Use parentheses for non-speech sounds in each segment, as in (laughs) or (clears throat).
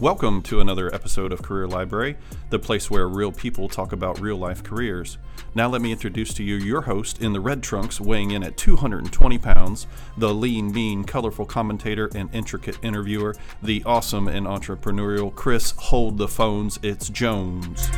Welcome to another episode of Career Library, the place where real people talk about real life careers. Now, let me introduce to you your host in the red trunks, weighing in at 220 pounds, the lean, mean, colorful commentator and intricate interviewer, the awesome and entrepreneurial Chris Hold the Phones. It's Jones.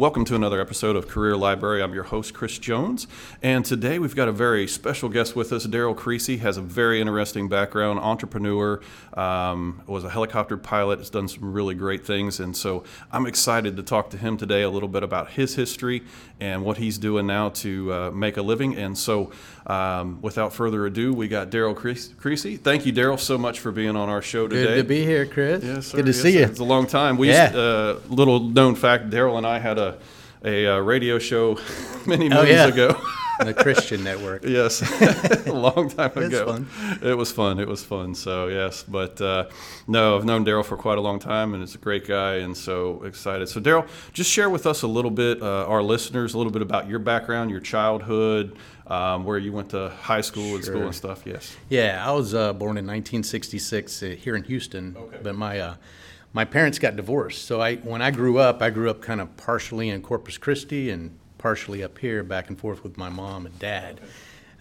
Welcome to another episode of Career Library. I'm your host, Chris Jones, and today we've got a very special guest with us. Daryl Creasy has a very interesting background, entrepreneur, um, was a helicopter pilot, has done some really great things, and so I'm excited to talk to him today a little bit about his history and what he's doing now to uh, make a living. And so, um, without further ado, we got Daryl Creasy. Thank you, Daryl, so much for being on our show today. Good to be here, Chris. Yes, sir. Good to yes, see sir. you. It's a long time. We Yeah. used, uh, little known fact, Daryl and I had a a uh, radio show (laughs) many Oh, moons yeah. ago. (laughs) the Christian Network. yes, a (laughs) long time ago. fun. It was fun. It was fun. So yes, but uh, no, I've known Daryl for quite a long time, and it's a great guy, and so excited. So Daryl, just share with us a little bit, uh, our listeners, a little bit about your background, your childhood, um, where you went to high school and school and stuff. Yes. Yeah, I was uh, born in 1966 uh, here in Houston, okay. but my uh, my parents got divorced. So I, when I grew up, I grew up kind of partially in Corpus Christi and partially up here, back and forth with my mom and dad.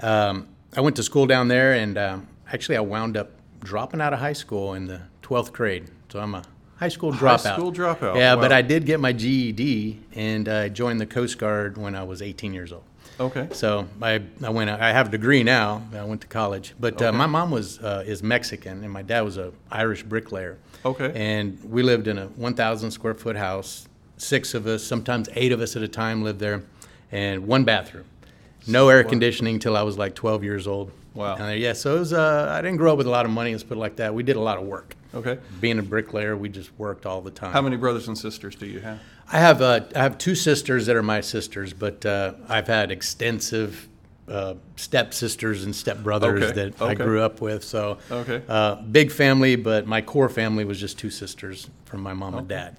Um, I went to school down there, and um, actually, I wound up dropping out of high school in the 12th grade. So I'm a high school dropout. High school dropout, Yeah, but. I did get my GED, and I joined the Coast Guard when I was 18 years old. Okay. So I, I went. I have a degree now. I went to college, but uh, my mom was uh, is Mexican, and my dad was a Irish bricklayer. Okay. And we lived in a 1,000 square foot house. Six of us, sometimes eight of us at a time, lived there, and one bathroom. No air conditioning till I was like 12 years old. Wow. Uh, yeah. So it was. Uh, I didn't grow up with a lot of money. Let's put it like that. We did a lot of work. Okay. Being a bricklayer, we just worked all the time. How many brothers and sisters do you have? I have uh, I have two sisters that are my sisters, but uh, I've had extensive uh, stepsisters and stepbrothers Okay, that I grew up with. So Okay. uh, big family, but my core family was just two sisters from my mom and dad.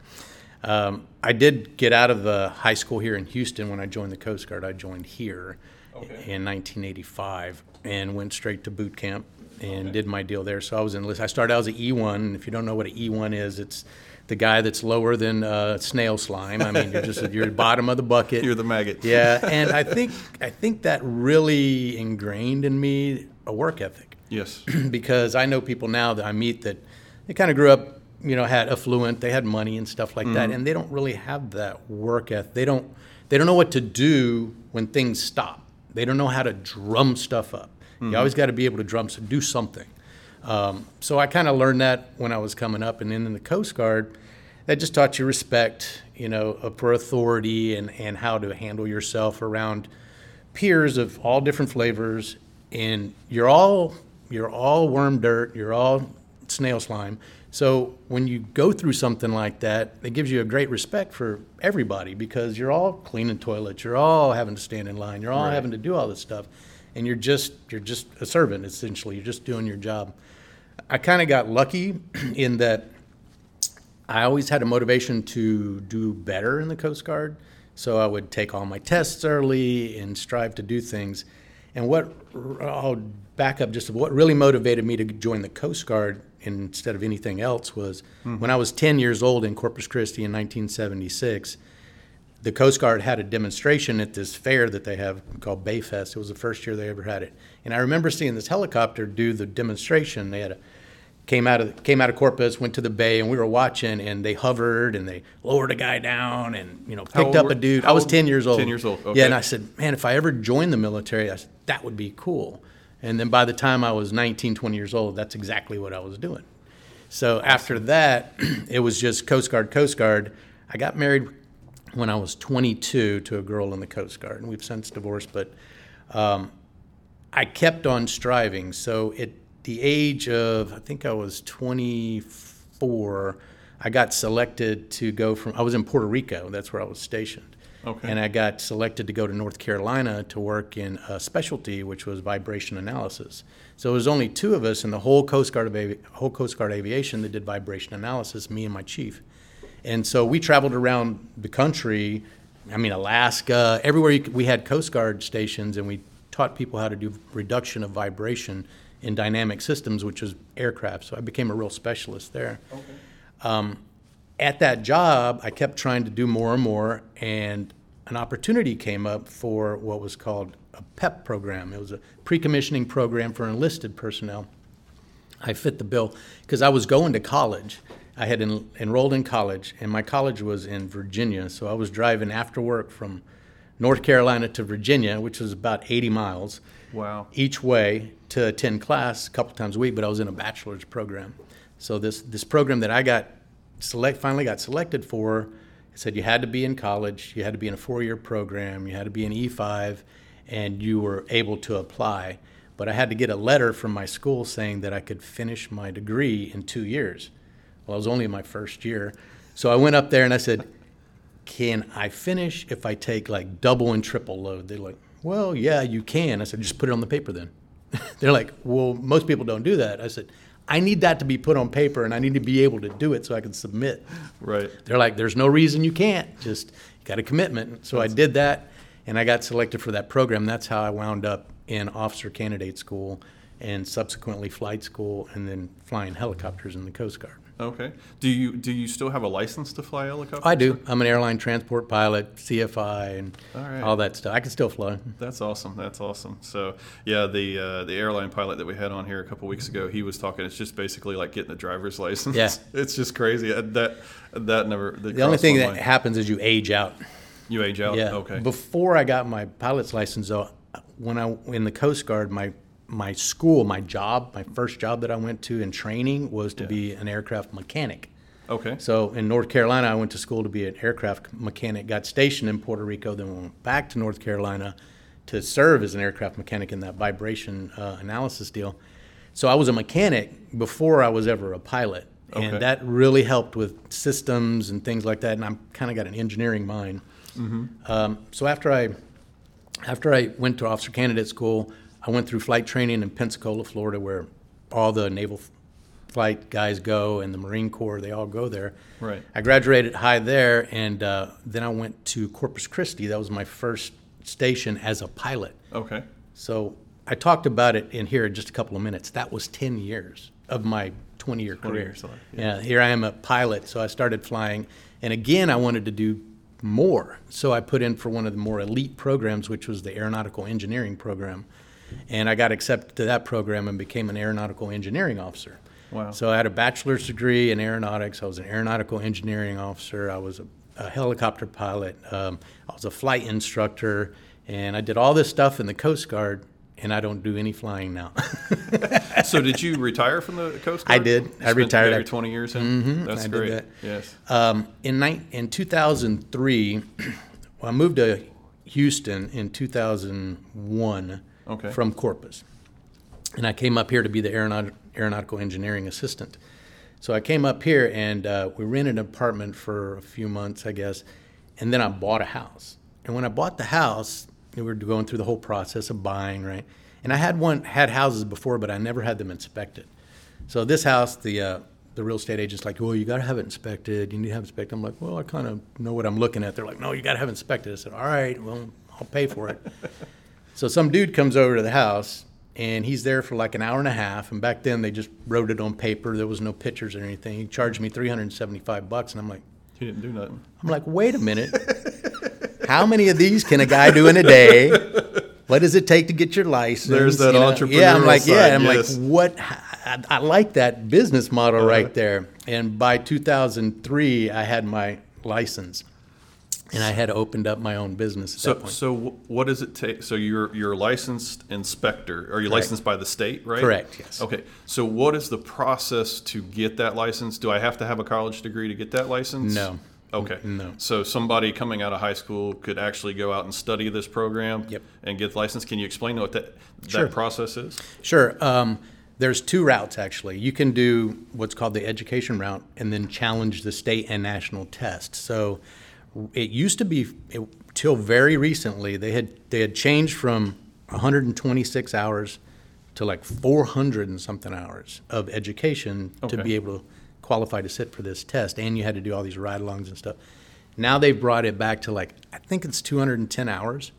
Um, I did get out of the high school here in Houston when I joined the Coast Guard. I joined here Okay. in 1985 and went straight to boot camp and did my deal there. So I was enlisted. I started out as an E1. And if you don't know what an E1 is, it's the guy that's lower than uh, snail slime. I mean, you're just you're bottom of the bucket. (laughs) You're the maggot. yeah, and (laughs) I think I think that really ingrained in me a work ethic Yes. (clears throat) because I know people now that I meet that they kind of grew up, you know, had affluent, they had money and stuff like that, and they don't really have that work ethic. They don't they don't know what to do when things stop. They don't know how to drum stuff up. You always got to be able to drum so do something. Um, so I kind of learned that when I was coming up, and then in the Coast Guard, that just taught you respect, you know, uh, for authority and and how to handle yourself around peers of all different flavors, and you're all you're all worm dirt, you're all snail slime. So when you go through something like that, it gives you a great respect for everybody because you're all cleaning toilets, you're all having to stand in line, you're all Right. having to do all this stuff, and you're just you're just a servant essentially. You're just doing your job. I kind of got lucky (clears throat) in that I always had a motivation to do better in the Coast Guard. So I would take all my tests early and strive to do things. And what I'll back up just what really motivated me to join the Coast Guard instead of anything else was mm-hmm. when I was 10 years old in Corpus Christi in 1976. The Coast Guard had a demonstration at this fair that they have called Bayfest. It was the first year they ever had it, and I remember seeing this helicopter do the demonstration. They had a came out of came out of Corpus, went to the bay, and we were watching. And they hovered and they lowered a guy down, and you know picked up were- a dude. I was ten years old. 10 years old, okay. Yeah, and I said, man, if I ever joined the military, I said, that would be cool. And then by the time I was 19, 20 years old, that's exactly what I was doing. So after that, (clears throat) it was just Coast Guard, Coast Guard. I got married when I was 22 to a girl in the Coast Guard, and we've since divorced. But um, I kept on striving. So at the age of, I think I was 24, I got selected to go from, I was in Puerto Rico, that's where I was stationed. Okay. And I got selected to go to North Carolina to work in a specialty, which was vibration analysis. So it was only two of us in the whole Coast Guard of Avi- whole Coast Guard aviation that did vibration analysis, me and my chief. And so we traveled around the country. I mean, Alaska, everywhere you, we had Coast Guard stations, and we taught people how to do reduction of vibration in dynamic systems, which was aircraft. So I became a real specialist there. Um, at that job, I kept trying to do more and more, and an opportunity came up for what was called a PEP program. It was a pre-commissioning program for enlisted personnel. I fit the bill because I was going to college. I had en- enrolled in college, and my college was in Virginia. So I was driving after work from North Carolina to Virginia, which was about 80 miles Wow. each way to attend class a couple times a week. But I was in a bachelor's program. So this this program that I got select finally got selected for it said you had to be in college, you had to be in a four-year program, you had to be an E5, and you were able to apply. But I had to get a letter from my school saying that I could finish my degree in two years. Well, I was only in my first year. So I went up there and I said, Can I finish if I take like double and triple load? They're like, Well, yeah, you can. I said, Just put it on the paper then. (laughs) They're like, Well, most people don't do that. I said, I need that to be put on paper and I need to be able to do it so I can submit. Right. They're like, there's no reason you can't. Just got a commitment. So I did that, and I got selected for that program. That's how I wound up in officer candidate school, and subsequently flight school, and then flying helicopters in the Coast Guard. Okay. Do you do you still have a license to fly helicopters? I do. I'm an airline transport pilot, CFI, and All right. all that stuff. I can still fly. That's awesome. That's awesome. So yeah, the uh, the airline pilot that we had on here a couple weeks ago, he was talking. It's just basically like getting a driver's (laughs) license. Yeah. it's just crazy. Uh, That that never. that The only thing that mind. happens is you age out. you age out. Yeah. Okay. Before I got my pilot's license, though, when I in the Coast Guard, my my school, my job, my first job that I went to in training was to Yeah. be an aircraft mechanic. okay. So in North Carolina, I went to school to be an aircraft mechanic. Got stationed in Puerto Rico, then went back to North Carolina to serve as an aircraft mechanic in that vibration uh, analysis deal. So I was a mechanic before I was ever a pilot, Okay. and that really helped with systems and things like that. And I'm kind of got an engineering mind. Um, so after I after I went to officer candidate school, I went through flight training in Pensacola, Florida, where all the naval flight guys go and the Marine Corps, they all go there. Right. I graduated high there, and uh, then I went to Corpus Christi. That was my first station as a pilot. Okay. So I talked about it in here in just a couple of minutes. That was 10 years of my 20 year 20 career. years life, yeah. here I am a pilot, so I started flying. And again, I wanted to do more. So I put in for one of the more elite programs, which was the aeronautical engineering program. And I got accepted to that program and became an aeronautical engineering officer. Wow. So I had a bachelor's degree in aeronautics. I was an aeronautical engineering officer. I was a, a helicopter pilot. Um, I was a flight instructor, and I did all this stuff in the Coast Guard. And I don't do any flying now. (laughs) (laughs) so did you retire from the Coast Guard? I did. You I retired you got your after- 20 years in. Mm-hmm. That's I great. that. Yes. Um, in, nine, in 2003, (clears throat) well, I moved to Houston in 2001 Okay. from Corpus. And I came up here to be the aeronaut- aeronautical engineering assistant. So I came up here and uh, we rented an apartment for a few months, I guess, and then I bought a house. And when I bought the house, we were going through the whole process of buying, right? And I had one had houses before, but I never had them inspected. So this house, the uh, the real estate agent's like, well, you got to have it inspected. You need to have it inspected. I'm like, well, I kind of know what I'm looking at. They're like, no, you got to have it inspected. I said, all right, well, I'll pay for it. (laughs) so some dude comes over to the house, and he's there for like an hour and a half. And back then, they just wrote it on paper. There was no pictures or anything. He charged me 375 bucks, and I'm like, He didn't do nothing. I'm like, wait a minute. How many of these can a guy do in a day? What does it take to get your license? There's that You know? Yeah, I'm like, yeah, I'm yes. like, what? I, I like that business model Uh-huh. right there. And by 2003, I had my license, and I had opened up my own business at that So, point. so what does it take? So you're you're a licensed inspector. Are you Correct. licensed by the state, right? Correct, yes. Okay. So what is the process to get that license? Do I have to have a college degree to get that license? No. Okay. No. So somebody coming out of high school could actually go out and study this program. Yep. And get license. Can you explain what that Sure. that process is? Sure. Um, there's two routes actually. You can do what's called the education route and then challenge the state and national test. So it used to be it, till very recently they had they had changed from 126 hours to like 400 and something hours of education Okay. to be able to qualify to sit for this test, and you had to do all these ride-alongs and stuff. Now they've brought it back to like I think it's 210 hours.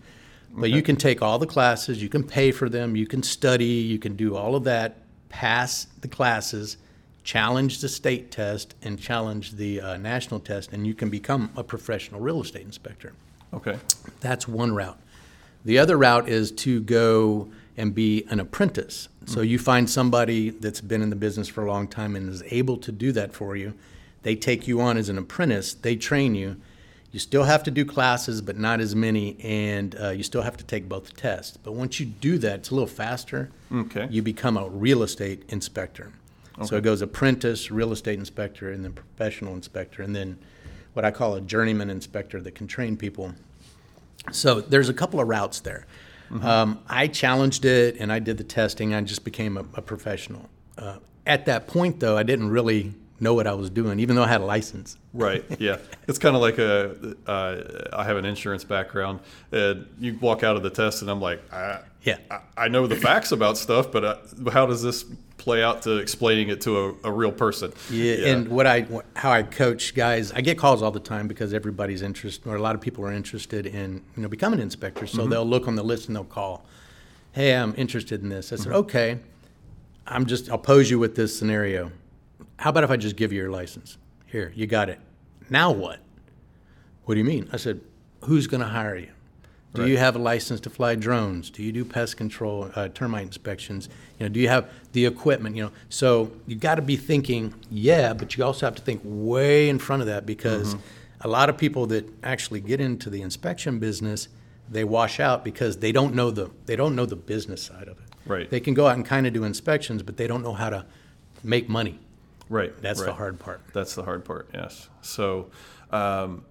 But you can take all the classes, you can pay for them, you can study, you can do all of that, pass the classes, challenge the state test, and challenge the uh, national test, and you can become a professional real estate inspector. Okay. That's one route. The other route is to go and be an apprentice. So you find somebody that's been in the business for a long time and is able to do that for you. They take you on as an apprentice, they train you. You still have to do classes, but not as many, and uh, you still have to take both tests. But once you do that, it's a little faster. Okay. You become a real estate inspector. So it goes apprentice, real estate inspector, and then professional inspector, and then what I call a journeyman inspector that can train people so there's a couple of routes there. Um, I challenged it and I did the testing. I just became a, a professional. Uh, at that point, though, I didn't really know what I was doing, even though I had a license. Right. (laughs) Yeah. It's kind of like a. Uh, I have an insurance background, and you walk out of the test, and I'm like, I, Yeah. I, I know the facts about stuff, but uh, how does this play out to explaining it to a, a real person? Yeah, and what I how I coach guys, I get calls all the time because everybody's interested, or a lot of people are interested in you know becoming an inspector. So they'll look on the list and they'll call, "Hey, I'm interested in this." I said, "Okay, I'm just I'll pose you with this scenario. How about if I just give you your license? Here, you got it. Now what? What do you mean?" I said, "Who's going to hire you?" Do you have a license to fly drones? Do you do pest control, uh, termite inspections? You know, do you have the equipment? You know, so you got to be thinking, yeah, but you also have to think way in front of that because a lot of people that actually get into the inspection business, they wash out because they don't know the they don't know the business side of it. Right. They can go out and kind of do inspections, but they don't know how to make money. Right. That's the hard part. That's the hard part. Yes. So, um,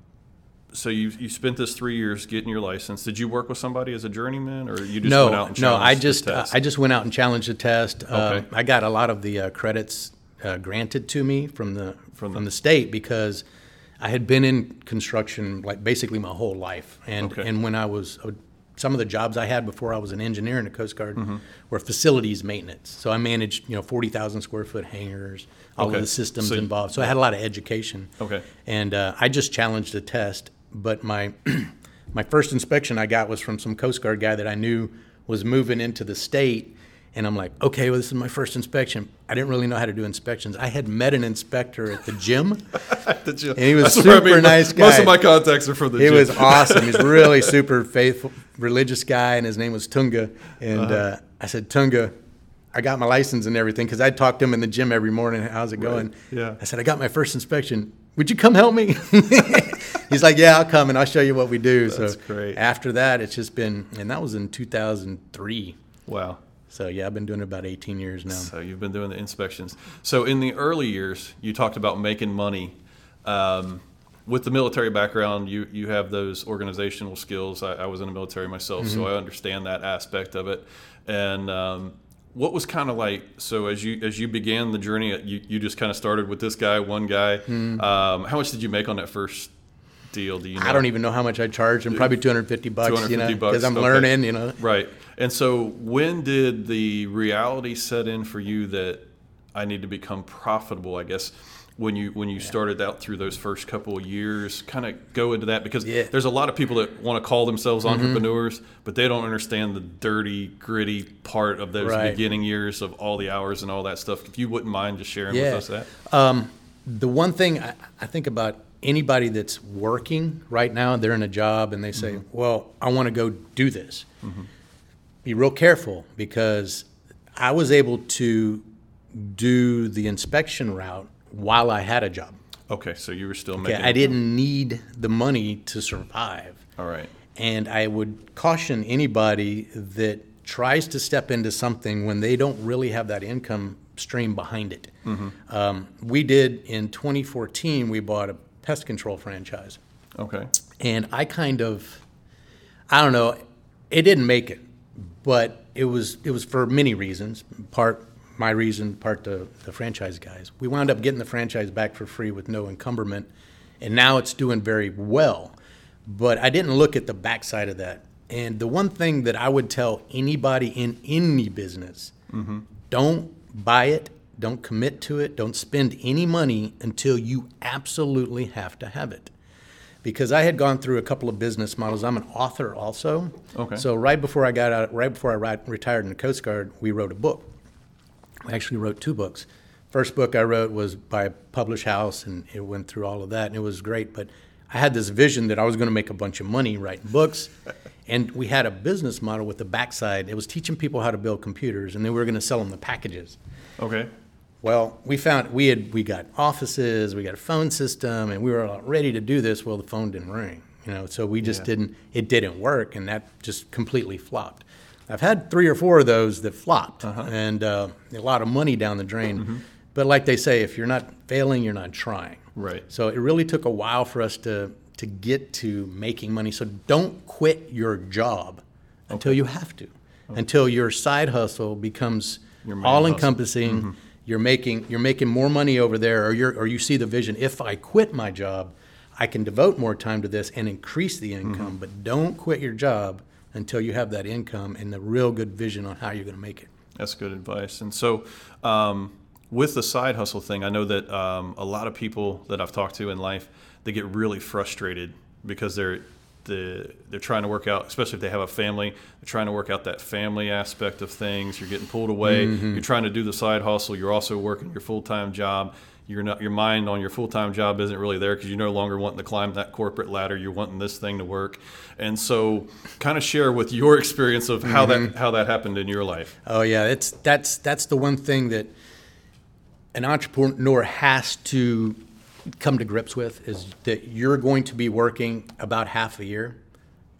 so you you spent this three years getting your license. Did you work with somebody as a journeyman, or you just no, went out and no. I just uh? I just went out and challenged the test. Uh, Okay. I got a lot of the uh, credits uh, granted to me from the From from the- state because I had been in construction like basically my whole life, and Okay. and when I was. uh, some of the jobs I had before I was an engineer in the Coast Guard Mm-hmm. were facilities maintenance. So I managed, you know, forty thousand square foot hangars, all Okay. of the systems So- involved. So I had a lot of education. Okay. And uh, I just challenged the test, but my (clears throat) my first inspection I got was from some Coast Guard guy that I knew was moving into the state. And I'm like, okay, well, this is my first inspection. I didn't really know how to do inspections. I had met an inspector at the gym. (laughs) Did you- and he was I super mean, nice Most guy. of my contacts are from the. Gym. He gym. was awesome. He's really (laughs) super faithful, religious guy, and his name was Tunga. And Uh-huh. uh, I said, Tunga, I got my license and everything because I talked to him in the gym every morning. How's it going? Yeah. I said, I got my first inspection. Would you come help me? (laughs) He's like, Yeah, I'll come and I'll show you what we do. That's so great. after that, it's just been, and that was in 2003. Wow. So yeah, I've been doing it about 18 years now. So you've been doing the inspections. So in the early years, you talked about making money. Um, with the military background, you you have those organizational skills. I, I was in the military myself, so I understand that aspect of it. And um, what was kind of like so as you as you began the journey, you you just kind of started with this guy, one guy. Um, how much did you make on that first deal? Do you? Know? I don't even know how much I charge him. Probably 250 bucks, you know, 250 bucks, because I'm okay. learning, you know. Right. And so when did the reality set in for you that I need to become profitable, I guess, when you when you started out through those first couple of years, kind of go into that because Yeah. Mm-hmm. there's a lot of people that want to call themselves mm-hmm. entrepreneurs, but they don't understand the dirty, gritty part of those Right. beginning years of all the hours and all that stuff. If you wouldn't mind just sharing Yeah. with us that. Um, the one thing I, I think about anybody that's working right now, they're in a job and they say, mm-hmm. Well, I want to go do this. Mm-hmm. Be real careful because I was able to do the inspection route while I had a job. Okay, so you were still Okay, making I didn't need the money to survive. All right. And I would caution anybody that tries to step into something when they don't really have that income stream behind it. Um, we did in 2014, we bought a pest control franchise. Okay. And I kind of, I don't know, it didn't make it, but it was it was for many reasons. Part my reason, part the, the franchise guys. We wound up getting the franchise back for free with no encumberment, and now it's doing very well. But I didn't look at the backside of that. And the one thing that I would tell anybody in any business, mm-hmm. don't buy it, don't commit to it, don't spend any money until you absolutely have to have it because I had gone through a couple of business models. I'm an author also. Okay. So right before I got out, right before I ri- retired in the Coast Guard, we wrote a book. I actually wrote two books. First book I wrote was by a published house, and it went through all of that, and it was great. But I had this vision that I was going to make a bunch of money writing books, (laughs) and we had a business model with the backside. It was teaching people how to build computers, and then we were going to sell them the packages. Okay. Well, we found we had we got offices, we got a phone system, and we were all ready to do this. Well, the phone didn't ring, you know, so we just Yeah. didn't. It didn't work, and that just completely flopped. I've had three or four of those that flopped, Uh-huh. and uh, a lot of money down the drain. Mm-hmm. But like they say, if you're not failing, you're not trying. Right. So it really took a while for us to to get to making money. So don't quit your job until you have to, until your side hustle becomes all encompassing. You're making you're making more money over there, or you're or you see the vision. If I quit my job, I can devote more time to this and increase the income. But don't quit your job until you have that income and the real good vision on how you're going to make it. That's good advice. And so, um, with the side hustle thing, I know that um, a lot of people that I've talked to in life, they get really frustrated because they're the, they're trying to work out, especially if they have a family. They're trying to work out that family aspect of things. You're getting pulled away. You're trying to do the side hustle. You're also working your full time job. You're not your mind on your full time job isn't really there because you're no longer wanting to climb that corporate ladder. You're wanting this thing to work. And so, kind of share with your (laughs) experience of how that how that happened in your life. Oh yeah, it's that's that's the one thing that an entrepreneur has to come to grips with is that you're going to be working about half a year.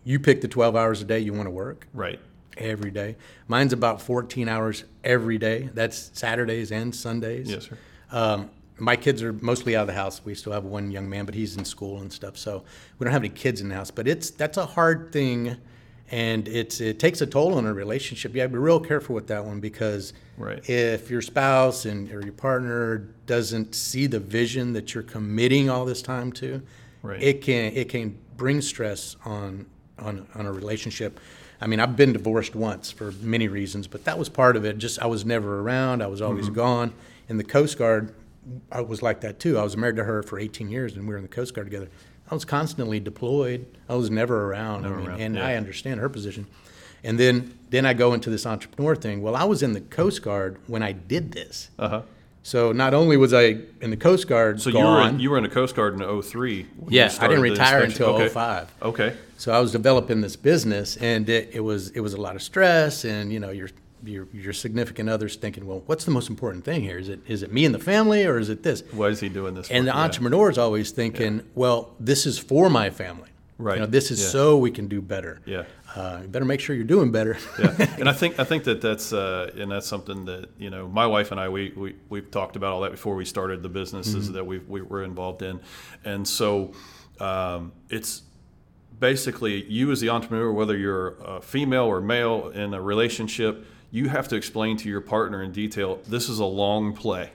You pick the 12 hours a day you want to work Right. every day. Mine's about 14 hours every day. That's Saturdays and Sundays. Yes, sir. Um, my kids are mostly out of the house. We still have one young man, but he's in school and stuff. So we don't have any kids in the house. But it's that's a hard thing, and it's it takes a toll on a relationship. You have to be real careful with that one because Right. if your spouse and or your partner doesn't see the vision that you're committing all this time to, Right. it can it can bring stress on on on a relationship. I mean, I've been divorced once for many reasons, but that was part of it. Just I was never around. I was always Mm-hmm. gone. In the Coast Guard, I was like that too. I was married to her for 18 years, and we were in the Coast Guard together. I was constantly deployed. I was never around. Never I mean, around, and yeah. I understand her position. And then then I go into this entrepreneur thing. Well, I was in the Coast Guard when I did this. Uh huh. So not only was I in the Coast Guard So you were in, you were in the Coast Guard in 03. when you yeah, I didn't retire until okay. 05. Okay. So I was developing this business, and it, it was it was a lot of stress, and you know your your your significant others thinking, well, what's the most important thing here? Is it is it me and the family, or is it this? Why is he doing this? And for? the Yeah. entrepreneur is always thinking, well, this is for my family. Right. You know, this is Yeah. so we can do better. Yeah. Uh, you better make sure you're doing better. yeah, and I (laughs) think I think that that's uh, and that's something that you know my wife and I we we we've talked about all that before we started the businesses Mm-hmm. that we we were involved in, and so um, it's basically you as the entrepreneur, whether you're a female or male in a relationship, you have to explain to your partner in detail. This is a long play.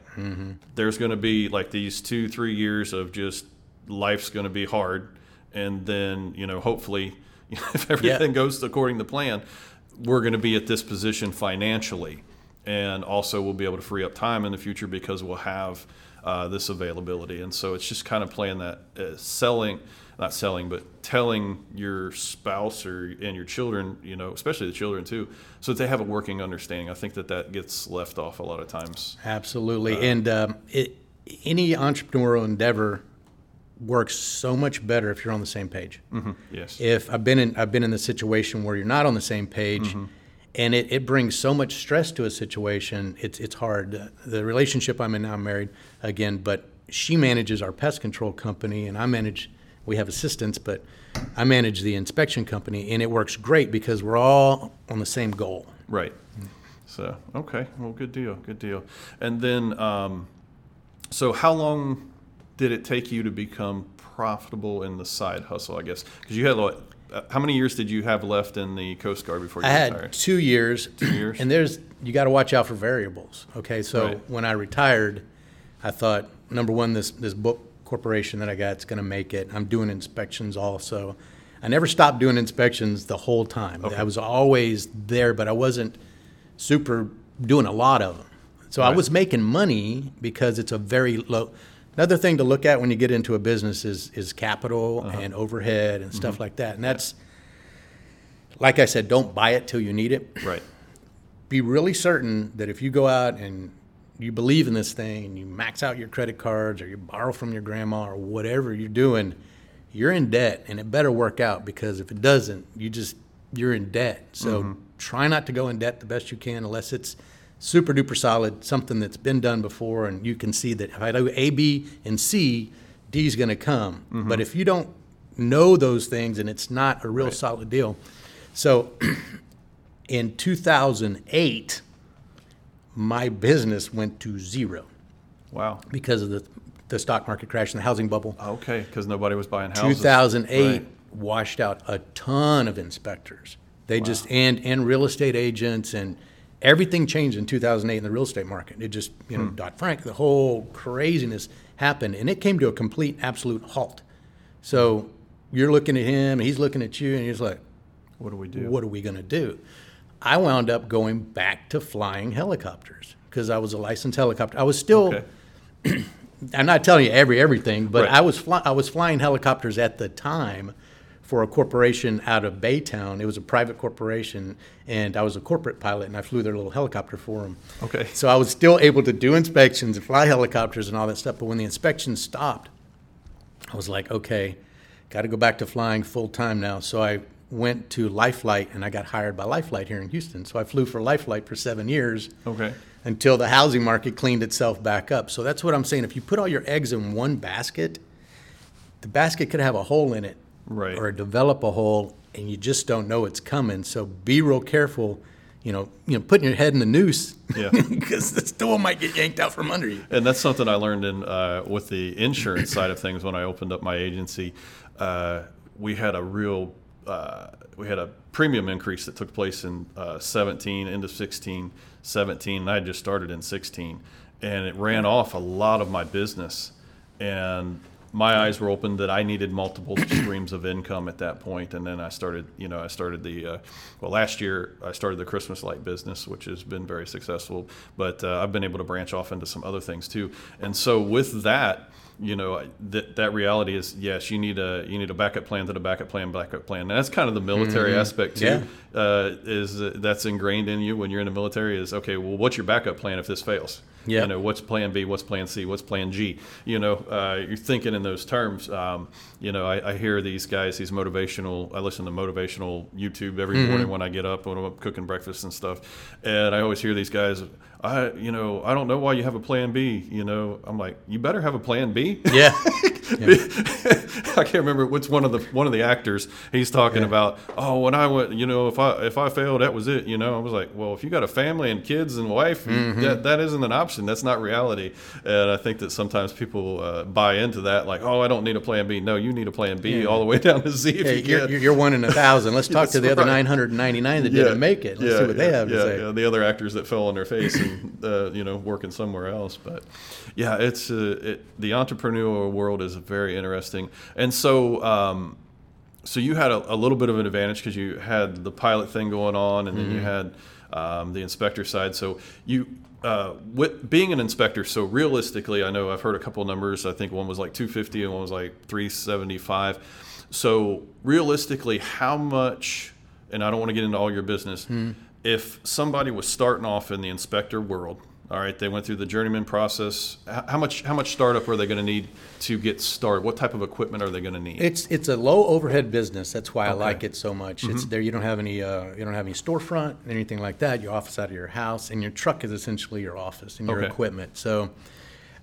There's going to be like these two three years of just life's going to be hard, and then you know hopefully (laughs) if everything goes according to plan, we're going to be at this position financially, and also we'll be able to free up time in the future because we'll have uh, this availability. And so it's just kind of playing that uh, selling, not selling, but telling your spouse or and your children, you know, especially the children too, so that they have a working understanding. I think that that gets left off a lot of times. Absolutely. Uh, and um, it, any entrepreneurial endeavor works so much better if you're on the same page. Mm-hmm. Yes. If I've been in I've been in the situation where you're not on the same page mm-hmm. and it, it brings so much stress to a situation, it's it's hard. The relationship I'm in now, I'm married again, but she manages our pest control company and I manage we have assistants, but I manage the inspection company and it works great because we're all on the same goal. Right. So okay, well, good deal, good deal. And then, um, so how long did it take you to become profitable in the side hustle? I guess because you had what? uh, How many years did you have left in the Coast Guard before you I had retired? two years. Two years? And there's you got to watch out for variables. Okay, so Right. when I retired, I thought number one, this this book corporation that I got is going to make it. I'm doing inspections also. I never stopped doing inspections the whole time. I was always there, but I wasn't super doing a lot of them. So I was making money because it's a very low. Another thing to look at when you get into a business is, is capital Uh-huh. and overhead and Mm-hmm. stuff like that. And that's, like I said, don't buy it till you need it. Right. Be really certain that if you go out and you believe in this thing and you max out your credit cards or you borrow from your grandma or whatever you're doing, you're in debt and it better work out because if it doesn't, you just, you're in debt. So Mm-hmm. try not to go in debt the best you can unless it's super duper solid, something that's been done before and you can see that if I do A, B, and C, D is going to come. Mm-hmm. But if you don't know those things and it's not a real solid deal. So (clears throat) in 2008, my business went to zero Wow. because of the, the stock market crash and the housing bubble. Okay, because nobody was buying houses. 2008 Right. washed out a ton of inspectors. They just and and real estate agents and everything changed in 2008 in the real estate market. It just you know hmm. Dodd Frank, the whole craziness happened, and it came to a complete absolute halt. So you're looking at him, and he's looking at you, and he's like, What do we do? what are we going to do? I wound up going back to flying helicopters because I was a licensed helicopter. I was still. Okay. (clears throat) I'm not telling you every everything, but Right. I was fly, I was flying helicopters at the time for a corporation out of Baytown. It was a private corporation, and I was a corporate pilot, and I flew their little helicopter for them. Okay. So I was still able to do inspections and fly helicopters and all that stuff. But when the inspections stopped, I was like, okay, got to go back to flying full time now. So I went to Life Flight, and I got hired by Life Flight here in Houston. So I flew for Life Flight for seven years Okay. until the housing market cleaned itself back up. So that's what I'm saying. If you put all your eggs in one basket, the basket could have a hole in it Right. or develop a hole and you just don't know it's coming. So be real careful, you know, you know, putting your head in the noose Yeah. (laughs) because the stool might get yanked out from under you. And that's something I learned in uh, with the insurance side of things when I opened up my agency. Uh, we had a real uh, we had a premium increase that took place in uh, 17 into 16, 17, and I just started in 16, and it ran off a lot of my business, and my eyes were open that I needed multiple (clears throat) streams of income at that point, and then I started, you know, I started the, uh, well, last year I started the Christmas light business, which has been very successful, but uh, I've been able to branch off into some other things too, and so with that, you know, that that reality is yes, you need a you need a backup plan to the backup plan, backup plan, and that's kind of the military aspect too. Yeah. Uh, is uh, that's ingrained in you when you're in the military? Is okay. Well, what's your backup plan if this fails? Yeah. You know, what's plan B? What's plan C? What's plan G? You know, uh, you're thinking in those terms. Um, you know, I, I hear these guys, these motivational. I listen to motivational YouTube every morning when I get up when I'm up cooking breakfast and stuff, and I always hear these guys. I, you know, I don't know why you have a plan B. You know, I'm like, you better have a plan B. Yeah. (laughs) (laughs) (laughs) I can't remember which one of the one of the actors he's talking about. Oh, when I went, you know, if I if I failed, that was it. You know, I was like, well, if you got a family and kids and wife, Mm-hmm. that that isn't an option. That's not reality. And I think that sometimes people uh, buy into that, like, oh, I don't need a plan B. No, you need a plan B all the way down to Z if Hey, you you're, can. you're one in a thousand. Let's (laughs) talk to the other 999 that didn't make it. Let's see what they have yeah, to say. Yeah, the other actors that fell on their face and uh, you know working somewhere else. But yeah, it's uh, it, the entrepreneurial world is very interesting. And so, um, so you had a, a little bit of an advantage because you had the pilot thing going on, and then you had um, the inspector side. So you. Uh, with being an inspector, so realistically, I know I've heard a couple numbers. I think one was like 250 and one was like 375. So realistically, how much and I don't want to get into all your business. If somebody was starting off in the inspector world, all right, they went through the journeyman process. How much how much startup are they going to need to get started? What type of equipment are they going to need? It's it's a low overhead business. That's why I like it so much. It's there. You don't have any uh, you don't have any storefront anything like that. Your office out of your house, and your truck is essentially your office and your Okay. equipment. So.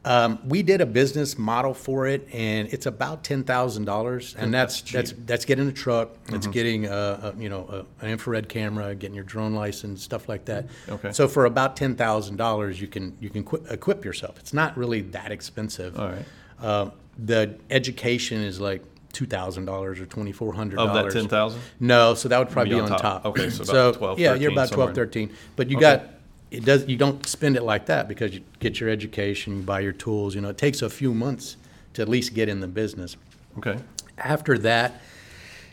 Um, we did a business model for it, and it's about ten thousand dollars, and that's That's that's getting a truck, that's getting a, a you know a, an infrared camera, getting your drone license, stuff like that. Okay. So for about ten thousand dollars, you can you can equi- equip yourself. It's not really that expensive. All right. Uh, the education is like two thousand dollars or twenty four hundred Of dollars. that ten thousand, No, so that would probably Be be on top. top. Okay, so about 12, yeah, you're about somewhere 12, in- 13. But you Okay. got it does you don't spend it like that because you get your education, you buy your tools. You know, it takes a few months to at least get in the business. okay, After that,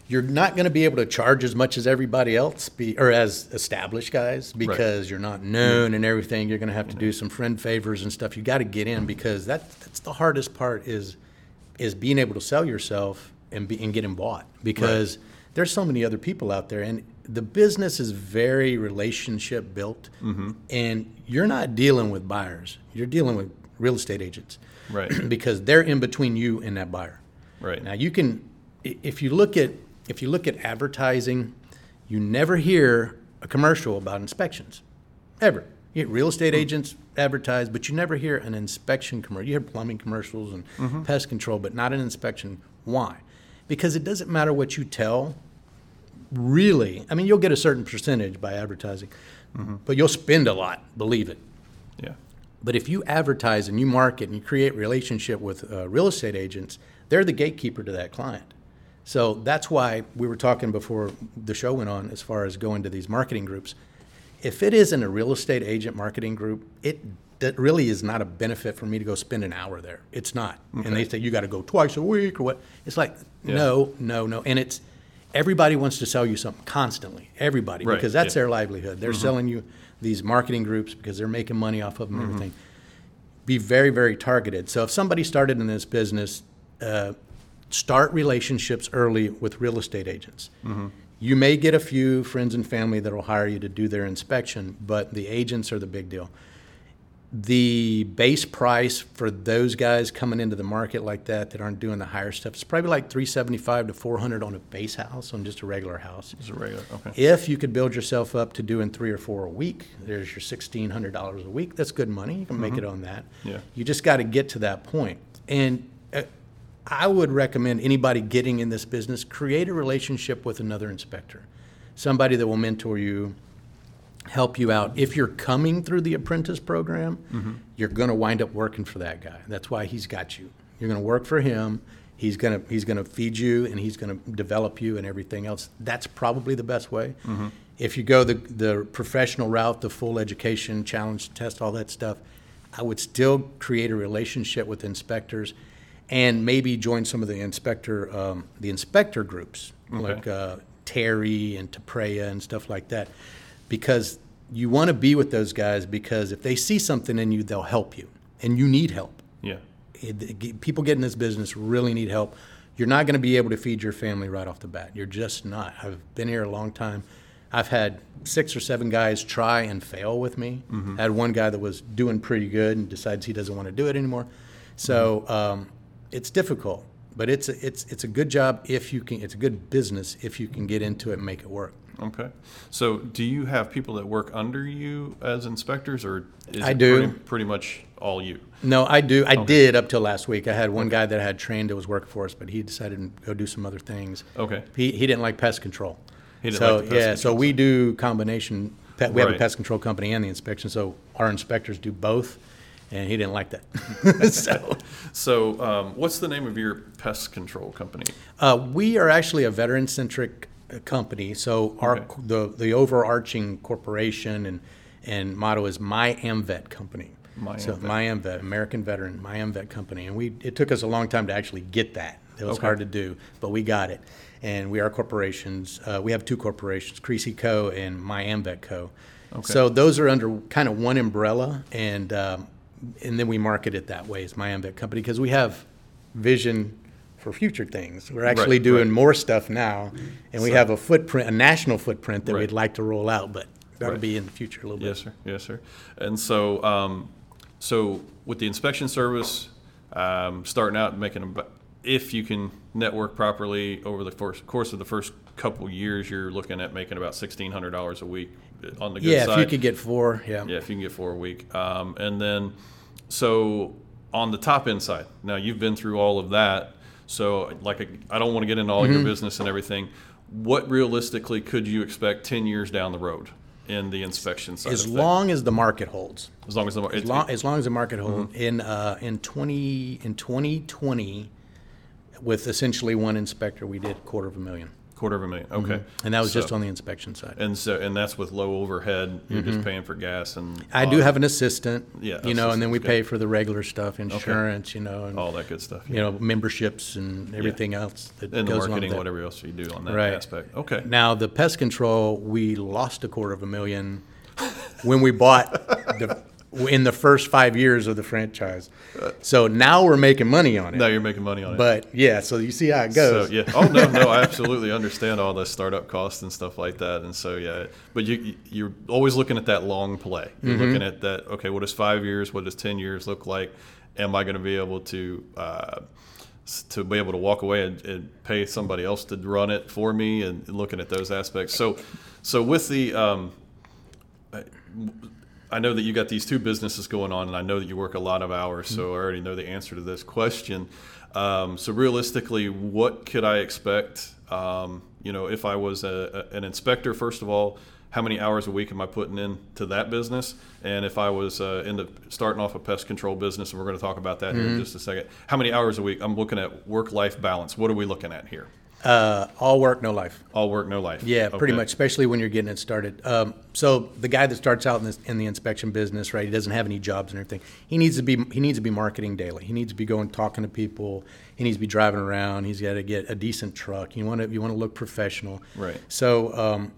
you're not going to be able to charge as much as everybody else, be, or as established guys, because you're not known and everything. You're going to have to do some friend favors and stuff. You got to get in because that that's the hardest part is is being able to sell yourself and be and getting bought because there's so many other people out there and the business is very relationship built mm-hmm. and you're not dealing with buyers. You're dealing with real estate agents. Right. (clears throat) because they're in between you and that buyer. Right. now you can if you look at if you look at advertising you never hear a commercial about inspections. Ever. You get real estate hmm. agents advertise but you never hear an inspection commercial you hear plumbing commercials and mm-hmm. pest control but not an inspection. Why? Because it doesn't matter what you tell really i mean you'll get a certain percentage by advertising but you'll spend a lot believe it yeah. but if you advertise and you market and you create relationship with uh, real estate agents, they're the gatekeeper to that client. So that's why we were talking before the show went on as far as going to these marketing groups. If it isn't a real estate agent marketing group, it that really is not a benefit for me to go spend an hour there. It's not. And they say you got to go twice a week or what. It's like Yeah. no, no, no. And it's everybody wants to sell you something constantly. Everybody Right, because that's yeah. their livelihood. They're mm-hmm. selling you these marketing groups because they're making money off of them and mm-hmm. everything. Be very, very targeted. So if somebody started in this business, uh, start relationships early with real estate agents. Mm-hmm. You may get a few friends and family that will hire you to do their inspection, but the agents are the big deal. The base price for those guys coming into the market like that that aren't doing the higher stuff is probably like 375 to 400 on a base house on just a regular house. It's a regular. Okay. If you could build yourself up to doing three or four a week, there's your sixteen hundred dollars a week. That's good money. You can make it on that. Yeah. You just got to get to that. And uh, I would recommend anybody getting in this business create a relationship with another inspector, somebody that will mentor you, help you out. If you're coming through the apprentice program, you're going to wind up working for that guy. That's why he's got you. You're going to work for him. He's going to he's going to feed you and he's going to develop you and everything else. That's probably the best way. If you go the the professional route, the full education, challenge test, all that stuff, I would still create a relationship with inspectors, and maybe join some of the inspector um, the inspector groups like uh, TAREI and TPREIA and stuff like that, because you want to be with those guys because if they see something in you, they'll help you, and you need help. Yeah. It- it- people get in this business really need help. You're not going to be able to feed your family right off the bat. You're just not. I've been here a long time. I've had six or seven guys try and fail with me. I had one guy that was doing pretty good and decides he doesn't want to do it anymore. So um, it's difficult, but it's a, it's it's a good job if you can. It's a good business if you can get into it and make it work. Okay. So, do you have people that work under you as inspectors, or is I it do. Pretty, pretty much all you? No, I do. I did up till last week. I had one guy that I had trained that was working for us, but he decided to go do some other things. Okay. He, he didn't like pest control. He didn't so like the pest yeah, so we do combination. Pet, we have a pest control company and the inspection. So our inspectors do both, and he didn't like that. (laughs) (laughs) so So, um, what's the name of your pest control company? uh, we are actually a veteran centric company. So our Okay. the the overarching corporation and and motto is My AmVet Company. My so AmVet. My AmVet, American Veteran, My AmVet Company, and we it took us a long time to actually get that. It was Okay. hard to do, but we got it. And we are corporations. Uh, we have two corporations, Creasy Co. and My AmVet Co. Okay. So those are under kind of one umbrella, and um, and then we market it that way as My AmVet Company because we have vision for future things. We're actually Right, doing right. more stuff now, and we So- have a footprint, a national footprint that Right. we'd like to roll out, but that'll be in the future a little bit. Yes, sir. Yes, sir. And so, um, so with the inspection service, um, starting out and making about, if you can network properly over the first, course of the first couple years, you're looking at making about sixteen hundred dollars a week on the good Yeah, side. if you could get four, yeah. Yeah, if you can get four a week. Um, and then, so on the top end side, now you've been through all of that. So, like, I don't want to get into all Mm-hmm. your business and everything. What realistically could you expect 10 years down the road in the inspection side? As long as the market holds. as long as the mar- As long, as long as the market Mm-hmm. in uh, in twenty in twenty twenty, with essentially one inspector, we did quarter of a million. Quarter of a million. Okay. And that was just on the inspection side. And so, and that's with low overhead. You're just paying for gas and Mm-hmm. I do have an assistant, Yeah, you know, and then we pay for the regular stuff, insurance, you know, and, all that good stuff. you know, memberships and everything else that and the goes with marketing, whatever else you do on that Right. aspect. Okay. Now, the pest control, we lost a quarter of a million when we bought the, in the first five years of the franchise. So now we're making money on it. Now you're making money on it. But yeah, so you see how it So goes. yeah. Oh no, no, I absolutely understand all the startup costs and stuff like that. And so yeah, but you you're always looking at that long play. You're Mm-hmm. looking at that. Okay, what does five years? What does ten years look like? Am I going to be able to uh, to be able to walk away and, and pay somebody else to run it for me? And looking at those aspects. So so with the um, I know that you got these two businesses going on, and I know that you work a lot of hours, so I already know the answer to this question. Um, so realistically, what could I expect? Um, you know, if I was a, a- an inspector, first of all, how many hours a week am I putting in to that business? And if I was uh, in the starting off a pest control business, and we're going to talk about that here in just a second, how many hours a week? I'm looking at work-life balance. What are we looking at here? Uh, all work, no life. All work, no life. Yeah, pretty Okay. much, especially when you're getting it started. Um, so the guy that starts out in, this, in the inspection business, right? He doesn't have any jobs and everything. He needs to be he needs to be marketing daily. He needs to be going talking to people. He needs to be driving around. He's got to get a decent truck. You want to you want to look professional. Right. So. Um,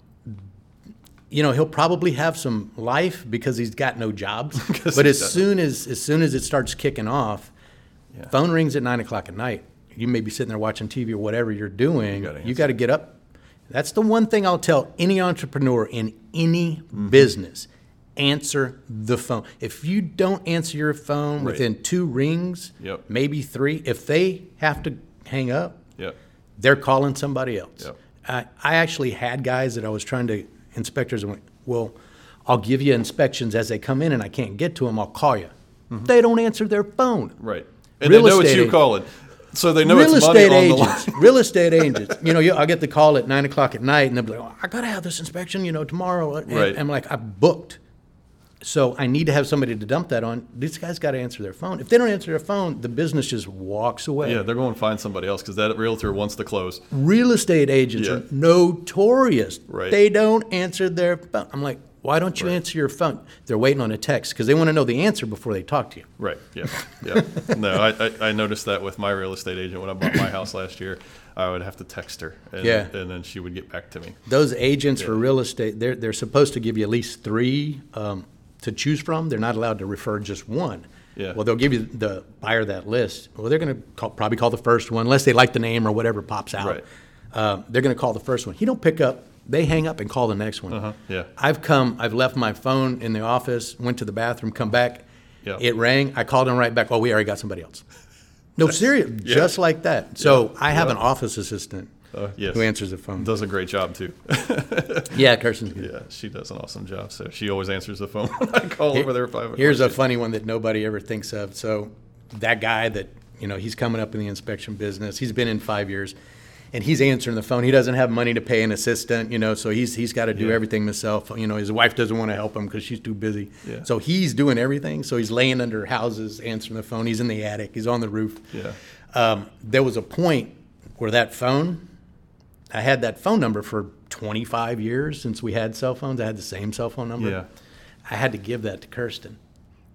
you know he'll probably have some life because he's got no jobs. (laughs) But he as doesn't. soon as as soon as it starts kicking off, phone rings at nine o'clock at night. You may be sitting there watching TV or whatever you're doing. You got to get up. That's the one thing I'll tell any entrepreneur in any Mm-hmm. business. Answer the phone. If you don't answer your phone Right. within two rings, Yep. maybe three, if they have to hang up, Yep. they're calling somebody else. Yep. I, I actually had guys that I was trying to, inspectors, and went, well, I'll give you inspections as they come in and I can't get to them, I'll call you. They don't answer their phone. Right. And Real they know it's you calling. So they know real it's money estate on the line. agents, real estate agents. You know, you, I get the call at nine o'clock at night, and they'll be like, oh, "I gotta have this inspection, you know, tomorrow." And Right. I'm like, "I'm booked." So I need to have somebody to dump that on. These guys got to answer their phone. If they don't answer their phone, the business just walks away. Yeah, they're going to find somebody else because that realtor wants to close. Real estate agents Yeah. are notorious. Right. They don't answer their phone. I'm like, why don't you answer your phone? They're waiting on a text because they want to know the answer before they talk to you. Right. Yeah. Yeah. no, I, I, I noticed that with my real estate agent when I bought my house last year. I would have to text her, and, Yeah. and then she would get back to me. Those agents for real estate, they're, they're supposed to give you at least three um, to choose from. They're not allowed to refer just one. Yeah. Well, they'll give you the buyer that list. Well, they're going to probably call the first one, unless they like the name or whatever pops out. Right. Um, they're going to call the first one. He don't pick up. They hang up and call the next one. Uh-huh, yeah. I've come. I've left my phone in the office. Went to the bathroom. Come back. Yeah. It rang. I called him right back. Oh, we already got somebody else. No, (laughs) serious. Yeah. Just like that. So I have Yeah. an office assistant Uh, yes. who answers the phone. Does a great job too. (laughs) Yeah, Kirsten's good. yeah, she does an awesome job. So she always answers the phone when I call over there. Five. Here's a funny one that nobody ever thinks of. So that guy that you know he's coming up in the inspection business. He's been in five years, and he's answering the phone. He doesn't have money to pay an assistant, you know, so he's he's got to do Yeah. everything himself. You know, his wife doesn't want to help him because she's too busy. Yeah. So he's doing everything. So he's laying under houses, answering the phone. He's in the attic. He's on the roof. Yeah. Um, there was a point where that phone, I had that phone number for 25 years since we had cell phones. I had the same cell phone number. Yeah. I had to give that to Kirsten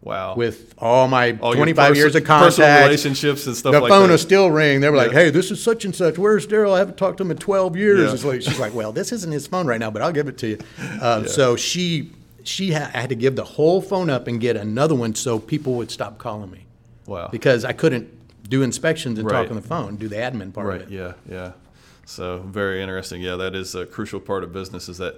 Wow. with all my All 25 perso- years of personal relationships and stuff like that. The like phone that. still ring. They were like, "Hey, this is such and such. Where's Daryl? I haven't talked to him in 12 years." Yeah. Like she's like, "Well, this isn't his phone right now, but I'll give it to you." Um, So she she ha- I had to give the whole phone up and get another one so people would stop calling me wow. because I couldn't do inspections and Right. talk on the phone, do the admin part Right. of it. Yeah. Yeah. So very interesting. Yeah, that is a crucial part of business. Is that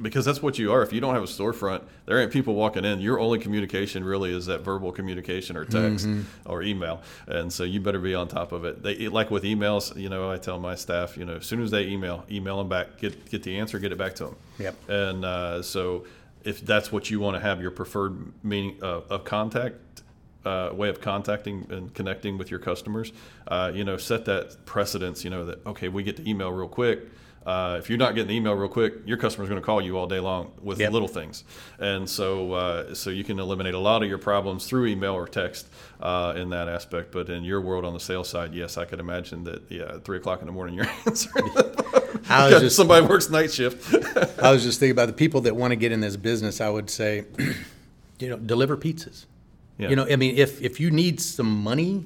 because that's what you are. If you don't have a storefront, there ain't people walking in. Your only communication really is that verbal communication or text Mm-hmm. or email, and so you better be on top of it. They like with emails. You know, I tell my staff, you know, as soon as they email, email them back. Get get the answer, get it back to them. Yep. And uh, so, if that's what you want to have your preferred meaning uh, of contact, uh, way of contacting and connecting with your customers, uh, you know, set that precedence. You know that okay, we get the email real quick. Uh, if you're not getting the email real quick, your customer's going to call you all day long with Yep. little things, and so uh, so you can eliminate a lot of your problems through email or text uh, in that aspect. But in your world on the sales side, yes, I could imagine that. Yeah, at three o'clock in the morning, you're (laughs) answering. I was just somebody works night shift. (laughs) I was just thinking about the people that want to get in this business. I would say, (clears throat) you know, deliver pizzas. Yeah. You know, I mean, if if you need some money,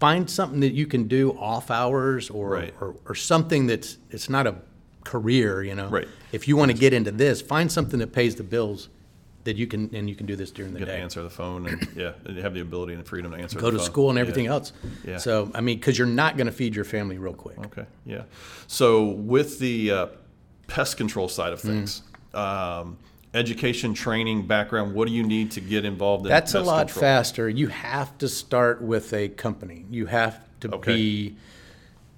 find something that you can do off hours or, Right. or or something that's it's not a career. You know, Right. If you want to get into this, find something that pays the bills that you can and you can do this during the to day. answer the phone and (clears throat) yeah, and you have the ability and the freedom to answer. Go to phone. school and Yeah. everything else. Yeah. So I mean, because you're not going to feed your family real quick. Okay, yeah. So with the uh, pest control side Mm. of things, um, education, training, background, what do you need to get involved in? That's a lot control? faster. You have to start with a company. You have to Okay. be.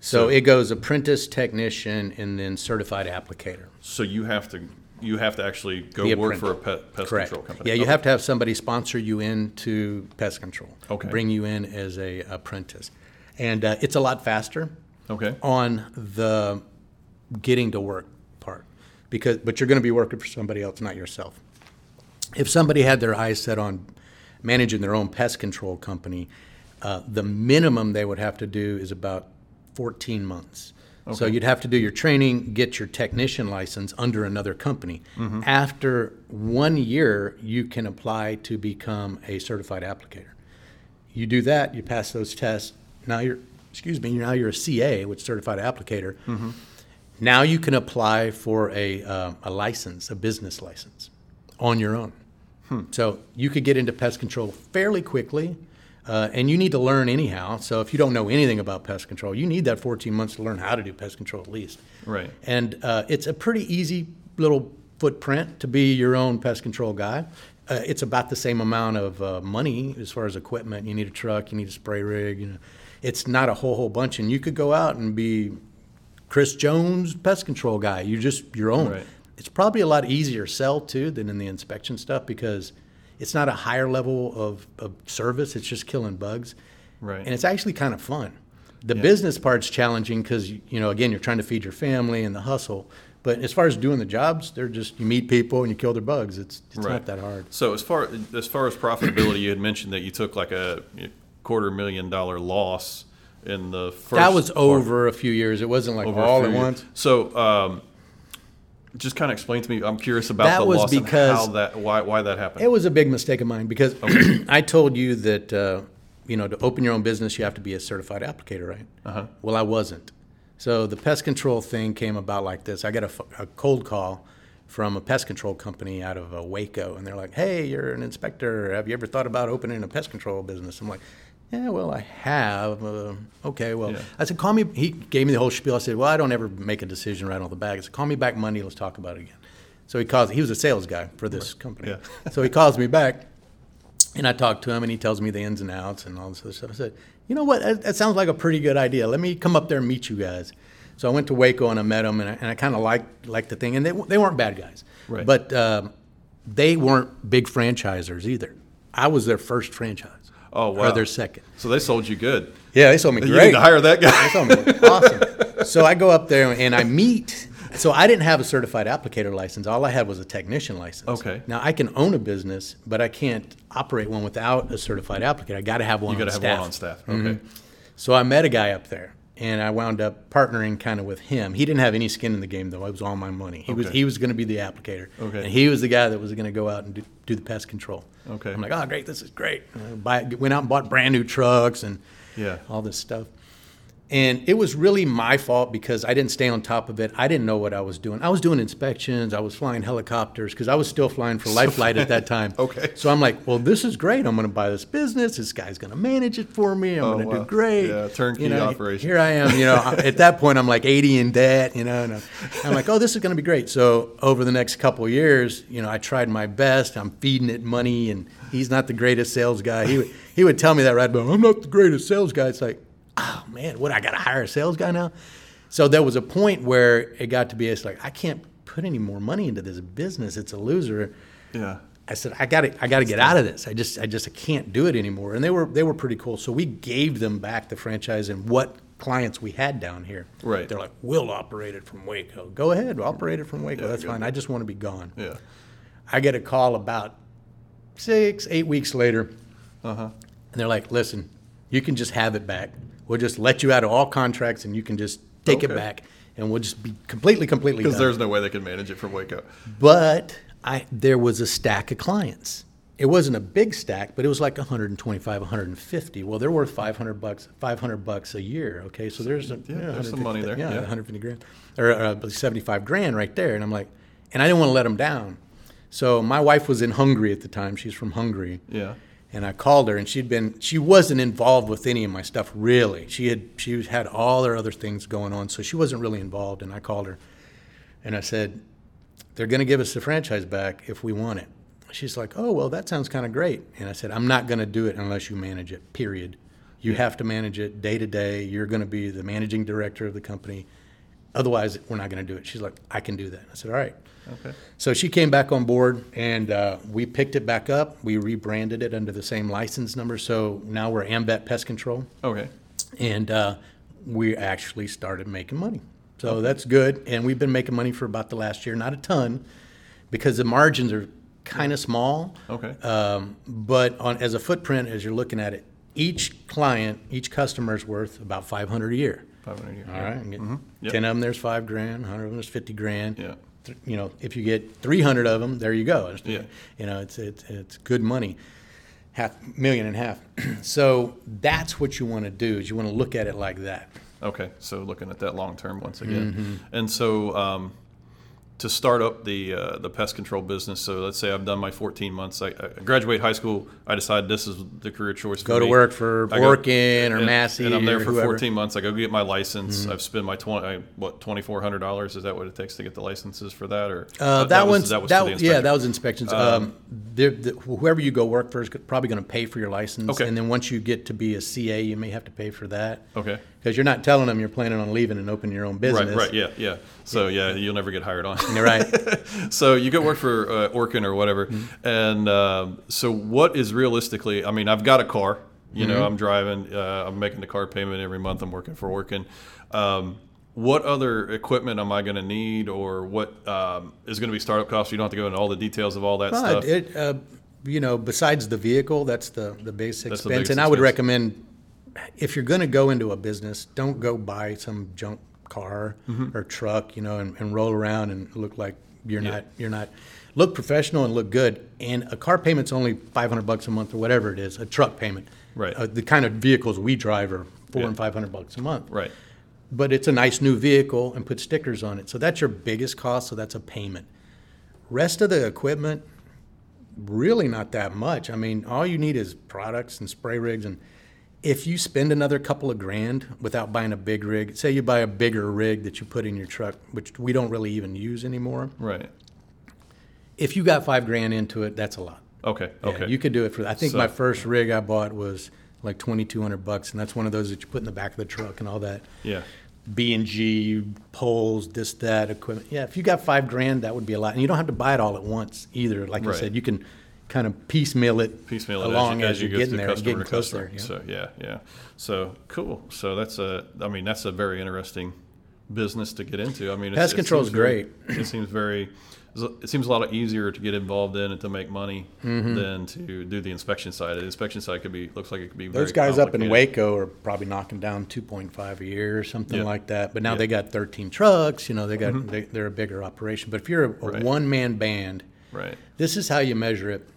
So, So- it goes apprentice, technician, and then certified applicator. So you have to you have to actually go work print- for a pest Correct. control company. Yeah, you Okay. have to have somebody sponsor you into pest control. Okay. Bring you in as a apprentice, and uh, it's a lot faster. Okay. On the getting to work because but you're going to be working for somebody else, not yourself. If somebody had their eyes set on managing their own pest control company, uh, the minimum they would have to do is about 14 months. So you'd have to do your training, get your technician license under another company. Mm-hmm. After one year, you can apply to become a certified applicator. You do that, you pass those tests. Now you're, excuse me, now you're a CA, which is certified applicator. Mm-hmm. Now you can apply for a, uh, a license, a business license, on your own. So you could get into pest control fairly quickly, uh, and you need to learn anyhow. So if you don't know anything about pest control, you need that 14 months to learn how to do pest control at least. Right. And uh, it's a pretty easy little footprint to be your own pest control guy. Uh, it's about the same amount of uh, money as far as equipment. You need a truck, you need a spray rig. You know, it's not a whole whole bunch, and you could go out and be Chris Jones pest control guy. You're just your own. Right. It's probably a lot easier sell too than in the inspection stuff because it's not a higher level of, of service. It's just killing bugs. Right. And it's actually kind of fun. The business part's challenging because you know again you're trying to feed your family and the hustle. But as far as doing the jobs, they're just you meet people and you kill their bugs. It's it's Right. not that hard. So as far as far as profitability, you had mentioned that you took like a quarter million dollar loss in the first. that was part- over a few years. It wasn't like over all at once. So, um, just kind of explain to me. I'm curious about That the was loss and because- how that why why that happened. It was a big mistake of mine because (clears throat) I told you that uh, you know to open your own business you have to be a certified applicator, right? Uh-huh. Well, I wasn't. So the pest control thing came about like this. I got a cold call from a pest control company out of uh, Waco, and they're like, "Hey, you're an inspector. Have you ever thought about opening a pest control business?" I'm like. Yeah, well, I have. Uh, okay, well, Yeah. I said, call me. He gave me the whole spiel. I said, well, I don't ever make a decision right off the bat. I said, call me back Monday. Let's talk about it again. So he calls. He was a sales guy for this company. Yeah. (laughs) so he calls me back, and I talk to him, and he tells me the ins and outs and all this other stuff. I said, you know what? That, that sounds like a pretty good idea. Let me come up there and meet you guys. So I went to Waco and I met them, and I, and I kind of liked liked the thing. And they they weren't bad guys, Right. but um, they weren't big franchisers either. I was their first franchise. Oh, Or wow. their second. so they sold you good. Yeah, they sold me great. (laughs) You need to hire that guy. They told me, (laughs) awesome. So I go up there and I meet. So I didn't have a certified applicator license. All I had was a technician license. Okay. Now I can own a business, but I can't operate one without a certified applicator. I got to have one. You got to have staff. one on staff. Mm-hmm. Okay. So I met a guy up there, and I wound up partnering kind of with him. He didn't have any skin in the game though. It was all my money. He was he was going to be the applicator, Okay. and he was the guy that was going to go out and do, do the pest control. Okay. I'm like, oh great, this is great. Uh, buy, went out and bought brand new trucks and Yeah. all this stuff. And it was really my fault because I didn't stay on top of it. I didn't know what I was doing. I was doing inspections. I was flying helicopters because I was still flying for Life Flight at that (laughs) time. Okay. So I'm like, well, this is great. I'm going to buy this business. This guy's going to manage it for me. I'm Oh, going to wow. do great. Yeah, turnkey You know, operation. Here I am. You know, at that point, I'm like 80 in debt. You know, and I'm like, oh, this is going to be great. So over the next couple of years, you know, I tried my best. I'm feeding it money, and he's not the greatest sales guy. He would he would tell me that right, but I'm not the greatest sales guy. It's like, man, what I got to hire a sales guy now? So there was a point where it got to be it's like I can't put any more money into this business. It's a loser. Yeah. I said, I got to, I got to get out of this. I just, I just, I can't do it anymore. And they were, they were pretty cool. So we gave them back the franchise and what clients we had down here. Right. They're like, we'll operate it from Waco. Go ahead, operate it from Waco. Yeah, That's fine. I just want to be gone. Yeah. I get a call about six, eight weeks later, Uh huh. and they're like, listen, you can just have it back. We'll just let you out of all contracts and you can just take it back. and we'll just be completely, completely Because there's no way they can manage it from Waco. But I there was a stack of clients. It wasn't a big stack, but it was like 125, 150. Well, they're worth 500 bucks, 500 bucks a year. Okay, so there's a, Yeah, there's some money there, Yeah, yeah. 150 grand or uh, 75 grand right there. And I'm like, and I didn't want to let them down. So my wife was in Hungary at the time. She's from Hungary. Yeah. And I called her, and she'd been she wasn't involved with any of my stuff really. She had she had all her other things going on, so she wasn't really involved. And I called her, and I said, "They're going to give us the franchise back if we want it." She's like, "Oh well, that sounds kind of great." And I said, "I'm not going to do it unless you manage it. Period. You have to manage it day to day. You're going to be the managing director of the company. Otherwise, we're not going to do it." She's like, "I can do that." I said, "All right." Okay. So she came back on board, and uh, we picked it back up. We rebranded it under the same license number. So now we're Amvet Pest Control, Okay. and uh, we actually started making money. So that's good, and we've been making money for about the last year. Not a ton, because the margins are kind of small. Okay. Um, but on as a footprint, as you're looking at it, each client, each customer is worth about 500 a year. 500 a year. All right, get Yep. ten of them, there's five grand. Hundred of them, there's fifty grand. Yeah. Th- You know, if you get three hundred of them, there you go. Yeah. You know, it's it's it's good money, half million and a half. (clears throat) so that's what you want to do. Is you want to look at it like that. Okay, so looking at that long term once again, Mm-hmm. and so um, to start up the uh, the pest control business. So let's say I've done my 14 months. I, I graduate high school. I decide this is the career choice. Go to me. work for I go- Orkin or and, Massey and I'm there for whoever. Mm-hmm. 14 months. I go get my license. I've spent my 20 I, what 2,400 dollars. Is that what it takes to get the licenses for that, or Uh, that, was, one's that was that, for the yeah, that was inspections. Um, they're- the, whoever you go work for is probably going to pay for your license, Okay. and then once you get to be a CA, you may have to pay for that. okay. Because you're not telling them you're planning on leaving and opening your own business. Right, right, yeah, yeah. So yeah, you'll never get hired on. (laughs) You're right. (laughs) so you go work for uh, Orkin or whatever, Mm-hmm. and um, so what is realistically? I mean, I've got a car. You Mm-hmm. know, I'm driving. Uh, I'm making the car payment every month. I'm working for Orkin. Um, what other equipment am I going to need, or what um, is going to be startup costs? You don't have to go into all the details of all that Well, stuff. it, uh, you know, besides the vehicle, that's the, the basic That's expense. biggest And I would recommend, if you're going to go into a business, don't go buy some junk car Mm-hmm. or truck, you know, and, and roll around and look like you're not, you're not, look professional and look good. And a car payment's only 500 bucks a month or whatever it is, a truck payment. Right. Uh, the kind of vehicles we drive are four Yeah. and 500 bucks a month. right. But it's a nice new vehicle and put stickers on it. So that's your biggest cost. So that's a payment. Rest of the equipment, really not that much. I mean, all you need is products and spray rigs. And if you spend another couple of grand without buying a big rig, say you buy a bigger rig that you put in your truck, which we don't really even use anymore. Right. If you got five grand into it, that's a lot. Okay. Yeah, Okay. you could do it for. I think So- my first rig I bought was like twenty two hundred bucks, and that's one of those that you put in the back of the truck and all that. yeah. B and G poles, this that equipment. Yeah, if you got five grand, that would be a lot, and you don't have to buy it all at once either. Like Right. I said, you can kind of piecemeal it, piecemeal it along as you, as you are get getting to there, customer getting to customer. there. yeah. So yeah, yeah. So cool. So that's a. I mean, that's a very interesting business to get into. I mean, Pest control is very- It seems very. It seems a lot easier to get involved in and to make money Mm-hmm. than to do the inspection side. The inspection side could be looks like it could be Those very guys up in. Waco are probably knocking down two point five a year or something Yeah. like that. But now Yeah. they got thirteen trucks. You know, they got they, they're a bigger operation. But if you're a, a Right. one man band, Right. this is how you measure it.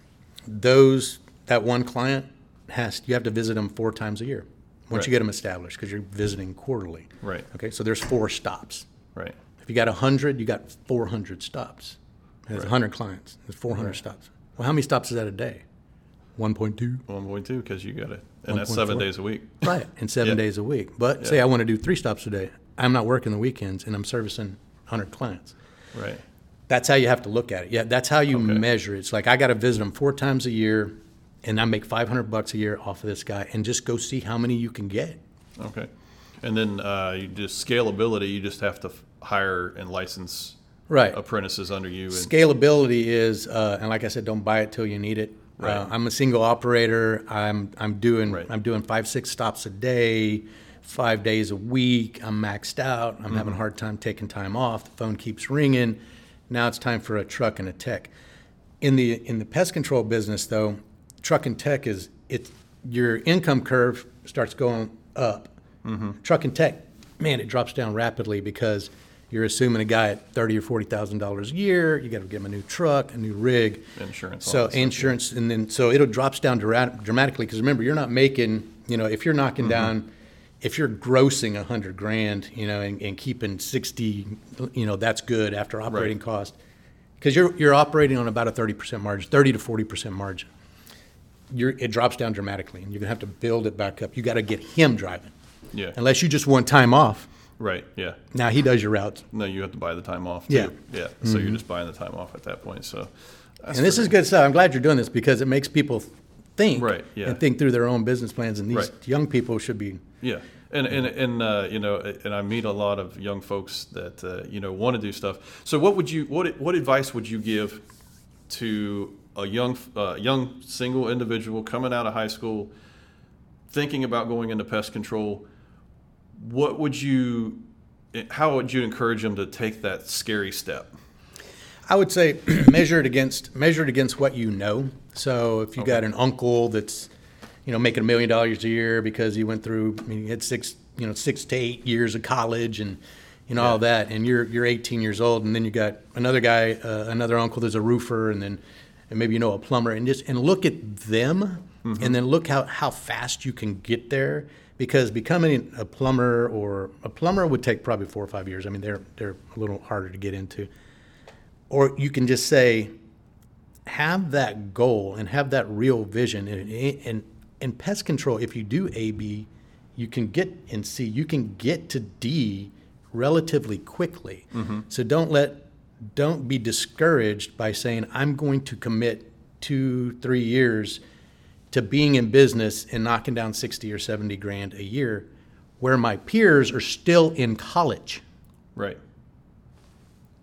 Those that one client has you have to visit them four times a year once Right. you get them established because you're visiting quarterly. Right. Okay, so there's four stops. Right. If you got hundred, you got four hundred stops. There's Right. hundred clients. There's four hundred stops. Well, how many stops is that a day? One point two. One point two because you got it, and that's seven 1.4. days a week. Right, and seven Yeah. days a week. But say I want to do three stops a day. I'm not working the weekends, and I'm servicing hundred clients. Right. That's how you have to look at it. Yeah, that's how you Okay. measure it. It's like I got to visit them four times a year, and I make 500 bucks a year off of this guy, and just go see how many you can get. Okay. And then uh, you just scalability. You just have to f- hire and license Right. apprentices under you. And, Scalability is, uh, and like I said, don't buy it till you need it. Uh, I'm a single operator. I'm I'm doing Right. I'm doing five six stops a day, five days a week. I'm maxed out. I'm Mm-hmm. having a hard time taking time off. The phone keeps ringing. Now it's time for a truck and a tech. In the in the pest control business, though, truck and tech is it your income curve starts going up. Mm-hmm. Truck and tech, man, it drops down rapidly because You're assuming a guy at thirty or forty thousand dollars a year. You got to give him a new truck, a new rig, Insurance, So that stuff, yeah. insurance, and then so it'll drops down dra- dramatically because remember you're not making. You know, if you're knocking Mm-hmm. down, if you're grossing a hundred grand, you know, and, and keeping sixty, you know, that's good after operating Right. cost. Because you're you're operating on about a thirty percent margin, thirty to forty percent margin. You're, it drops down dramatically, and you're gonna have to build it back up. You got to get him driving, Yeah. unless you just want time off. Right. Yeah. Now he does your routes, No, you have to buy the time off. Yeah. Mm-hmm. Yeah. So you're just buying the time off at that point. So. And this is good stuff. I'm glad you're doing this because it makes people think Right, yeah. and think through their own business plans. And these Right. young people should be Yeah, and and and uh, you know, and I meet a lot of young folks that uh, you know want to do stuff. So, what would you what what advice would you give to a young uh, young single individual coming out of high school, thinking about going into pest control? What would you how would you encourage them to take that scary step? I would say (clears throat) measure it against measure it against what you know. So if you got an uncle that's you know making a million dollars a year because he went through I mean he had six you know six to eight years of college and you know all that and you're you're 18 years old and then you got another guy uh, another uncle that's a roofer and then and maybe you know a plumber and just and look at them and then look how how fast you can get there because becoming a plumber or a plumber would take probably four or five years. I mean they're they're a little harder to get into. Or you can just say have that goal and have that real vision and and and pest control if you do a b you can get in c you can get to d relatively quickly. Mm-hmm. So don't let don't be discouraged by saying i'm going to commit two three years to being in business and knocking down 60 or 70 grand a year where my peers are still in college. Right.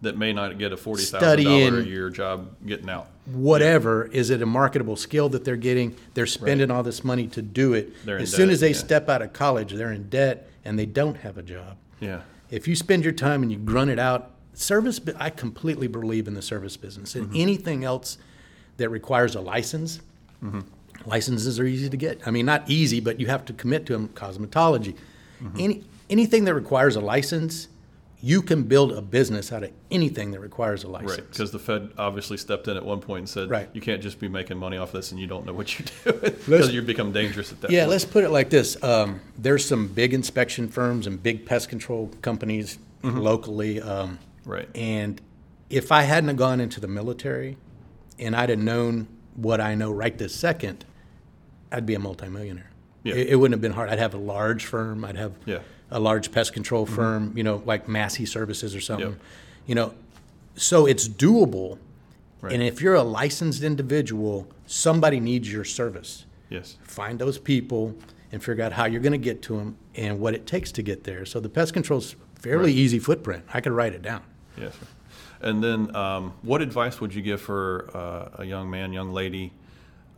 That may not get a forty thousand dollar a year job getting out. whatever is it a marketable skill that they're getting? They're spending all this money to do it. They're as soon debt, as they yeah. step out of college they're in debt and they don't have a job. Yeah. if you spend your time and you grunt it out service i completely believe in the service business and mm-hmm. anything else that requires a license mm-hmm. licenses are easy to get. I mean not easy but you have to commit to them cosmetology. Mm-hmm. Any anything that requires a license you can build a business out of anything that requires a license Right, because the Fed obviously stepped in at one point and said, Right. you can't just be making money off this and you don't know what you're (laughs) doing because you become dangerous at that Yeah, point. let's put it like this. Um, there's some big inspection firms and big pest control companies locally. Um, Right. And if I hadn't gone into the military and I'd have known what I know right this second, I'd be a multimillionaire. Yeah. It, it wouldn't have been hard. I'd have a large firm. I'd have Yeah. A large pest control firm, you know, like Massey Services or something. Yep. You know, so it's doable. Right. And if you're a licensed individual, somebody needs your service Yes. find those people and figure out how you're going to get to them and what it takes to get there. So the pest control's fairly Right. easy footprint. I could write it down. Yes. Sir. And then, um, what advice would you give for uh, a young man, young lady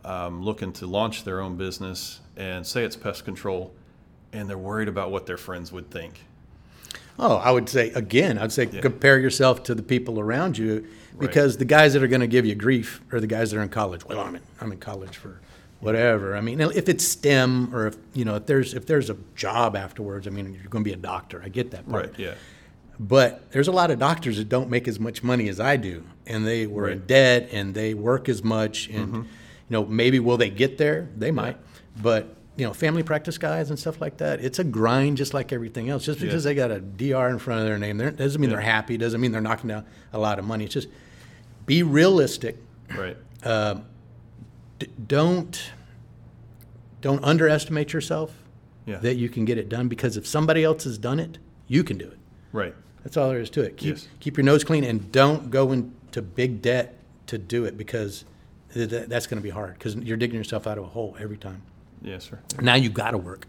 um, looking to launch their own business and say it's pest control, and they're worried about what their friends would think? Oh, I would say again, I'd say compare yourself to the people around you because the guys that are going to give you grief are the guys that are in college. Well, I'm in, I'm in college for whatever. I mean, if it's STEM or if you know if there's if there's a job afterwards, I mean, you're going to be a doctor. I get that part. Right. Yeah. But there's a lot of doctors that don't make as much money as I do, and they were in debt and they work as much. And mm-hmm. you know, maybe will they get there? They might, but you know, family practice guys and stuff like that, it's a grind just like everything else. Just because Yeah. they got a DR in front of their name, doesn't mean Yeah. they're happy. Doesn't mean they're knocking down a lot of money. It's just be realistic. Right. Uh, d- don't don't underestimate yourself. Yeah. That you can get it done because if somebody else has done it, you can do it. Right. That's all there is to it. Keep Yes. keep your nose clean and don't go into big debt to do it because th- th- that's going to be hard because you're digging yourself out of a hole every time. Yes, sir. Now you got to work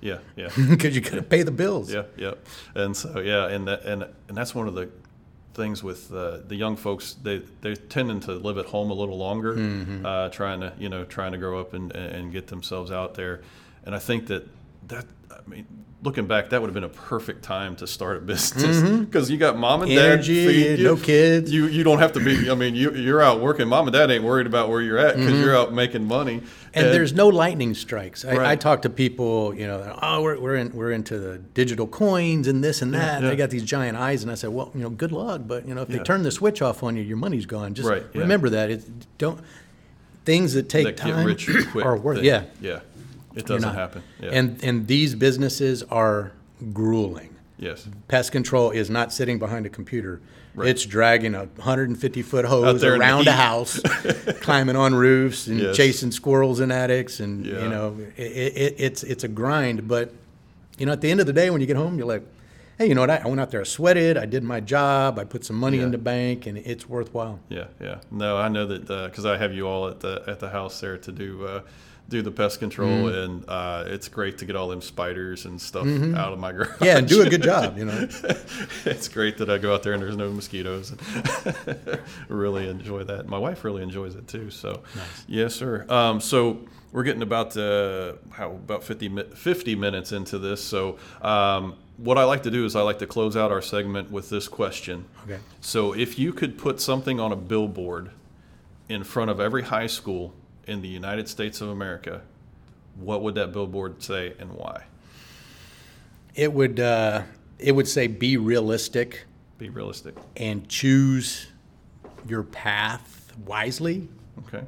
Yeah. Yeah. (laughs) because you got to pay the bills. Yeah, yeah, and so yeah, and that, and and that's one of the things with uh, the young folks. They they're tending to live at home a little longer, Mm-hmm. uh, trying to you know trying to grow up and and get themselves out there. And I think that that I mean, looking back, that would have been a perfect time to start a (laughs) business because you got mom and dad Mm-hmm. Energy, feed you. no kids. You you don't have to be. I mean, you you're out working. Mom and dad ain't worried about where you're at because you're out making money. Mm-hmm. And there's no lightning strikes. I, I talk to people, you know, oh, we're, we're, in, we're into the digital coins and this and that. And yeah. they got these giant eyes. And I said, well, you know, good luck. But, you know, if Yeah. they turn the switch off on you, your money's gone. Just Right, yeah. remember that. It, don't Things that take that time get rich quick. are worth thing. Yeah. yeah. It doesn't not. happen. Yeah. And, and these businesses are grueling. yes. Pest control is not sitting behind a computer. Right. It's dragging a 150 foot hose there in the around a house, (laughs) climbing on roofs and Yes. chasing squirrels in attics, and Yeah. you know it, it, it's it's a grind. But you know, at the end of the day, when you get home, you're like, hey, you know what? I, went out there, I sweated, I did my job, I put some money Yeah. in the bank, and it's worthwhile. Yeah, yeah. No, I know that because I have you all at the at the house there to do uh, do the pest control, Mm-hmm. and uh, it's great to get all them spiders and stuff out of my garage. Yeah, and do a good job. You know, (laughs) it's great that I go out there and there's no mosquitoes. (laughs) really enjoy that. My wife really enjoys it too. So, yes, sir. Um, so we're getting about uh, how about 50, 50 minutes into this. So, um, what I like to do is I like to close out our segment with this question. Okay. So, if you could put something on a billboard in front of every high school in the United States of America, what would that billboard say and why? it would uh, it would say be realistic Be realistic. and choose your path wisely. Okay.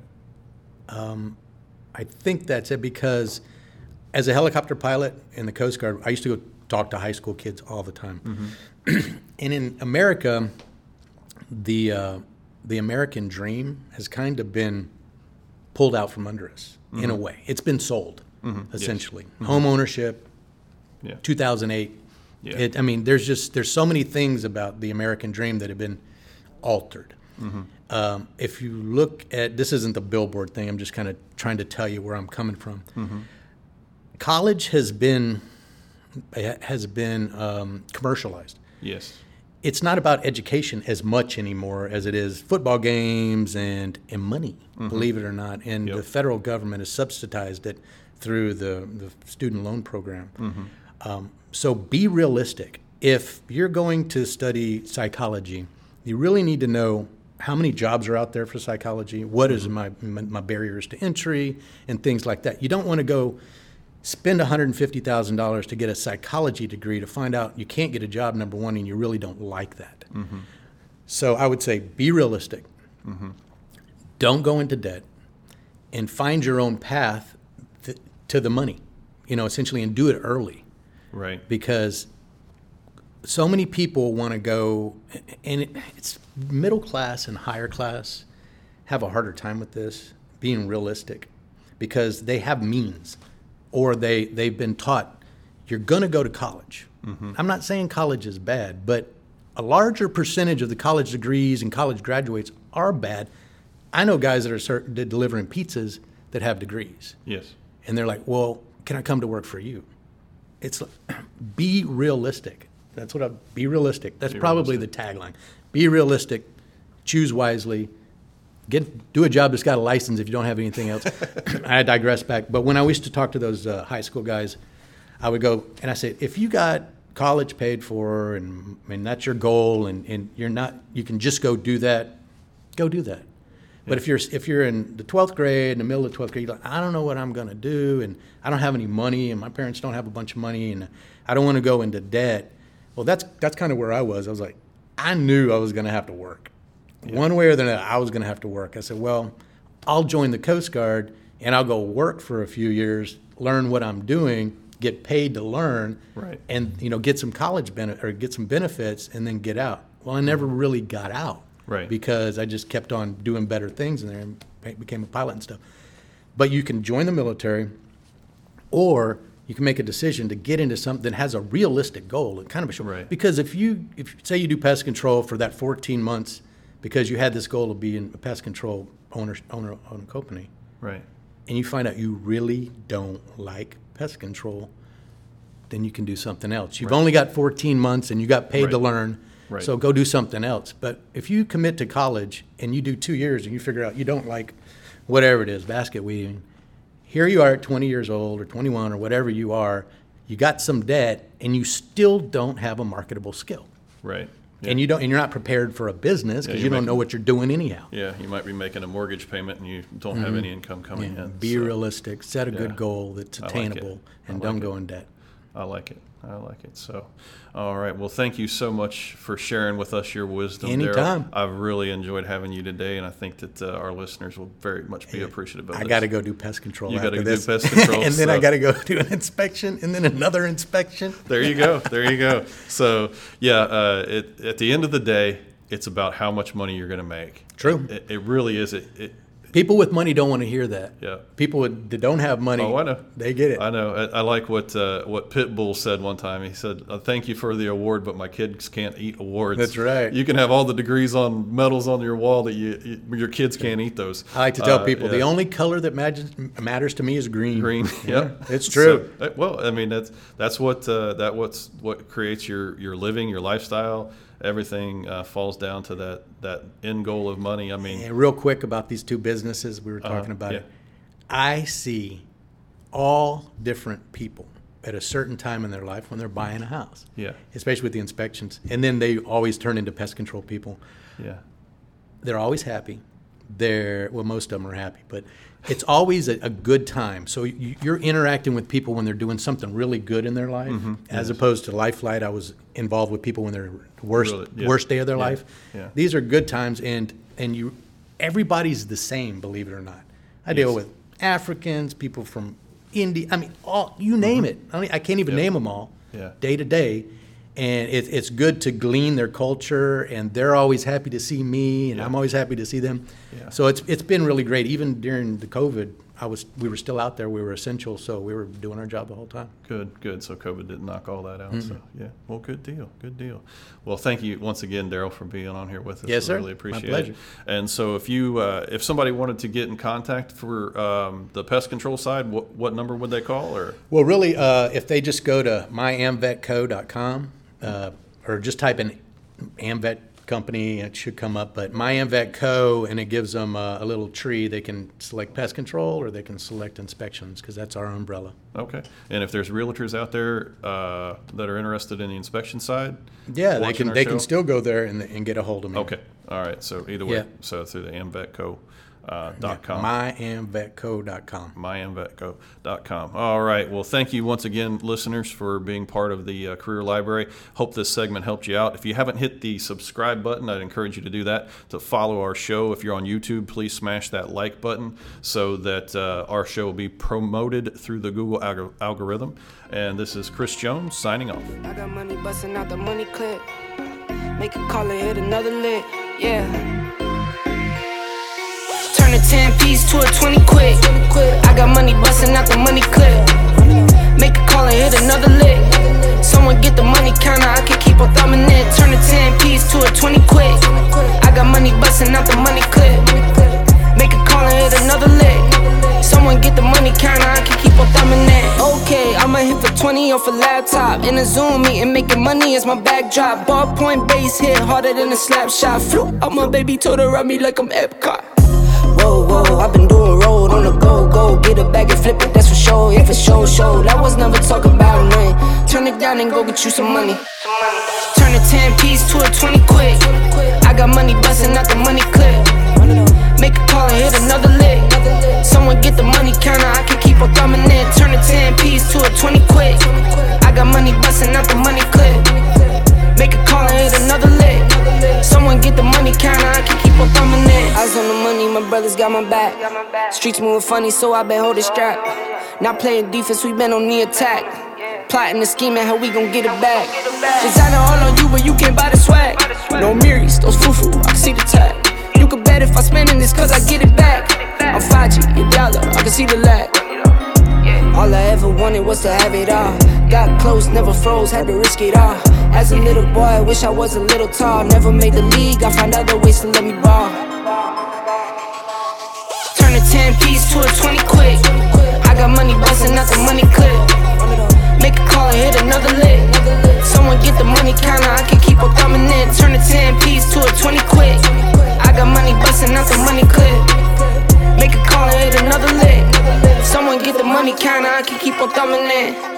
I think that's it because as a helicopter pilot in the Coast Guard, I used to go talk to high school kids all the time. (clears throat) and in America, the uh, the American dream has kind of been pulled out from under us in a mm-hmm. way. It's been sold mm-hmm. essentially. Mm-hmm. Home ownership, Yeah. 2008. Yeah. It, I mean, there's just there's so many things about the American dream that have been altered. Um, if you look at this, isn't the billboard thing. I'm just kind of trying to tell you where I'm coming from. College has been has been um, commercialized. Yes. It's not about education as much anymore as it is football games and, and money, mm-hmm. believe it or not. And Yep. the federal government has subsidized it through the, the student loan program. Mm-hmm. Um, so be realistic. If you're going to study psychology, you really need to know how many jobs are out there for psychology, What is mm-hmm. my, my, my barriers to entry, and things like that. You don't want to go spend $150,000 to get a psychology degree to find out you can't get a job, number one, and you really don't like that. Mm-hmm. So I would say be realistic. Mm-hmm. Don't go into debt and find your own path th- to the money, you know, essentially, and do it early Right. because so many people want to go, and it, it's middle class and higher class have a harder time with this, being realistic, because they have means, or they they've been taught you're going to go to college. Mm-hmm. I'm not saying college is bad, but a larger percentage of the college degrees and college graduates are bad. I know guys that are delivering pizzas that have degrees Yes. and they're like, "Well, can I come to work for you?" It's (clears throat) be realistic. That's what I be realistic. That's Be probably the tagline. Be realistic, choose wisely, get do a job that's got a license if you don't have anything else. (laughs) I digress back, but when I used to talk to those uh, high school guys, I would go and I said, if you got college paid for and and that's your goal and, and you're not you can just go do that, go do that. But if you're if you're in the twelfth grade, in the middle of twelfth grade, you're like, I don't know what I'm gonna do, and I don't have any money, and my parents don't have a bunch of money, and I don't want to go into debt. Well, that's that's kind of where I was. I was like, I knew I was gonna have to work, one way or the other. I was gonna have to work. I said, well, I'll join the Coast Guard, and I'll go work for a few years, learn what I'm doing, get paid to learn, Right. and you know get some college benefit or get some benefits, and then get out. Well, I never really got out Right. because I just kept on doing better things in there and be- became a pilot and stuff. But you can join the military, or you can make a decision to get into something that has a realistic goal and kind of a short. Right. Because if you if say you do pest control for that 14 months because you had this goal of being a pest control owner owner on a company, Right. and you find out you really don't like pest control, then you can do something else. You've only got 14 months and you got paid to learn. Right. So go do something else. But if you commit to college and you do two years and you figure out you don't like whatever it is, basket weaving, here you are at 20 years old or 21 or whatever you are, you got some debt, and you still don't have a marketable skill. Right. And you don't, and you're not prepared for a business because you're you don't making- know what you're doing anyhow. Yeah, you might be making a mortgage payment and you don't have any income coming Mm-hmm. Yeah, in. be so realistic, set a Yeah. good goal that's like attainable, and I don't like go in debt. I like it. I like it. So, all right. Well, thank you so much for sharing with us your wisdom. Anytime. I've really enjoyed having you today, and I think that uh, our listeners will very much be appreciative of I this. got to go do pest control. You gotta do this. pest (laughs) control, and then I got to go do an inspection, and then another inspection. (laughs) There you go. There you go. So, yeah, uh, it, at the end of the day, it's about how much money you're going to make. True. It, it really is. It, it, People with money don't want to hear that. Yeah. People with, that don't have money, Oh, I know. they get it. I know. I, I like what uh, what Pitbull said one time. He said, uh, "Thank you for the award, but my kids can't eat awards." That's right. You can have all the degrees on medals on your wall that you, you your kids can't eat those. I like to tell Uh, people the only color that matters, matters to me is green. green. (laughs) Yeah, it's true. So, uh, well, I mean that's that's what uh, that what's what creates your your living, your lifestyle. Everything uh, falls down to that that end goal of money. I mean, And real quick about these two businesses we were talking about Uh-huh. yeah. it. I see all different people at a certain time in their life when they're buying a house. Yeah. Especially with the inspections. And then they always turn into pest control people. yeah, They're always happy. They're well, most of them are happy, but it's always a, a good time. So you, you're interacting with people when they're doing something really good in their life, Mm-hmm. as opposed to Life Flight. I was involved with people when they're worst Really, yeah. worst day of their Yeah, life. yeah. These are good times, and and you everybody's the same, believe it or not. I deal with Africans, people from India. I mean, all you name it. I, mean, I can't even Mm-hmm. Name them all. Yeah. Day to day. And it, it's good to glean their culture, and they're always happy to see me, and Yeah. I'm always happy to see them. Yeah. So it's it's been really great. Even during the COVID, I was we were still out there. We were essential, so we were doing our job the whole time. good, good. So COVID didn't knock all that out. Mm-hmm. So yeah, well, good deal, good deal. Well, thank you once again, Daryl, for being on here with us. Yes, sir. Really appreciate My pleasure. it. And so, if you uh, if somebody wanted to get in contact for um, the pest control side, what what number would they call? Or Well, really, uh, if they just go to myamvetco.com uh, or just type in Amvet company, it should come up. But My Amvet Co., and it gives them uh, a little tree. They can select pest control or they can select inspections because that's our umbrella. okay. And if there's realtors out there uh, that are interested in the inspection side, Yeah, they watching can our they show? can still go there and, and get a hold of me. Okay. All right. So either way, Yeah. so through the amvetco uh, dot com. myamvetco.com. myamvetco.com. All right. Well, thank you once again, listeners, for being part of the uh, Career Library. Hope this segment helped you out. If you haven't hit the subscribe button, I'd encourage you to do that to follow our show. If you're on YouTube, please smash that like button so that uh, our show will be promoted through the Google algor- algorithm. And this is Chris Jones signing off. I got money busting out the money clip. Make a call and hit another lick. Yeah. Turn a 10 piece to a 20 quick. I got money busting out the money clip. Make a call and hit another lick. Someone get the money counter, I can keep on thumbing it. Turn a 10 piece to a 20 quick. I got money busting out the money clip. Make a call and hit another lick. Someone get the money counter, I can keep on thumbing it. Okay, I'ma hit for 20 off a laptop. In a Zoom meeting, making money is my backdrop. Ballpoint base hit harder than a slap shot. Flew out my baby, told her run me like I'm Epcot. Whoa, I've been doing road on the go, go. Get a bag and flip it, that's for sure. Yeah, for sure, show. That was never talk about nothing. Turn it down and go get you some money. Turn a 10 piece to a 20 quick. I got money busting out the money clip. Make a call and hit another lick. Someone get the money counter, I can keep on thumbing it. Turn a 10 piece to a 20 quick. I got money busting out the money clip. Make a call and hit another lick. Someone get the money counter, I can Eyes on the money, my brothers got my back. Streets moving funny, so I been holding strap. Not playing defense, we been on the attack. Plotting and scheming how we gon' get it back. Designer all on you, but you can't buy the swag. No Miris, those foo I can see the tag. You can bet if I spendin' this, cause I get it back. I'm 5G, a dollar, I can see the lag. All I ever wanted was to have it all. Got close, never froze, had to risk it all. As a little boy, I wish I was a little tall. Never made the league, I found other ways to let me ball. Turn a 10 piece to a 20 quick. I got money busting out the money clip. Make a call and hit another lick. Someone get the money counter, I can keep on thumbing it. Turn a 10 piece to a 20 quick. I got money busting out the money clip. Make a call hit another lick. Someone get the money counter, I can keep on thumbing it.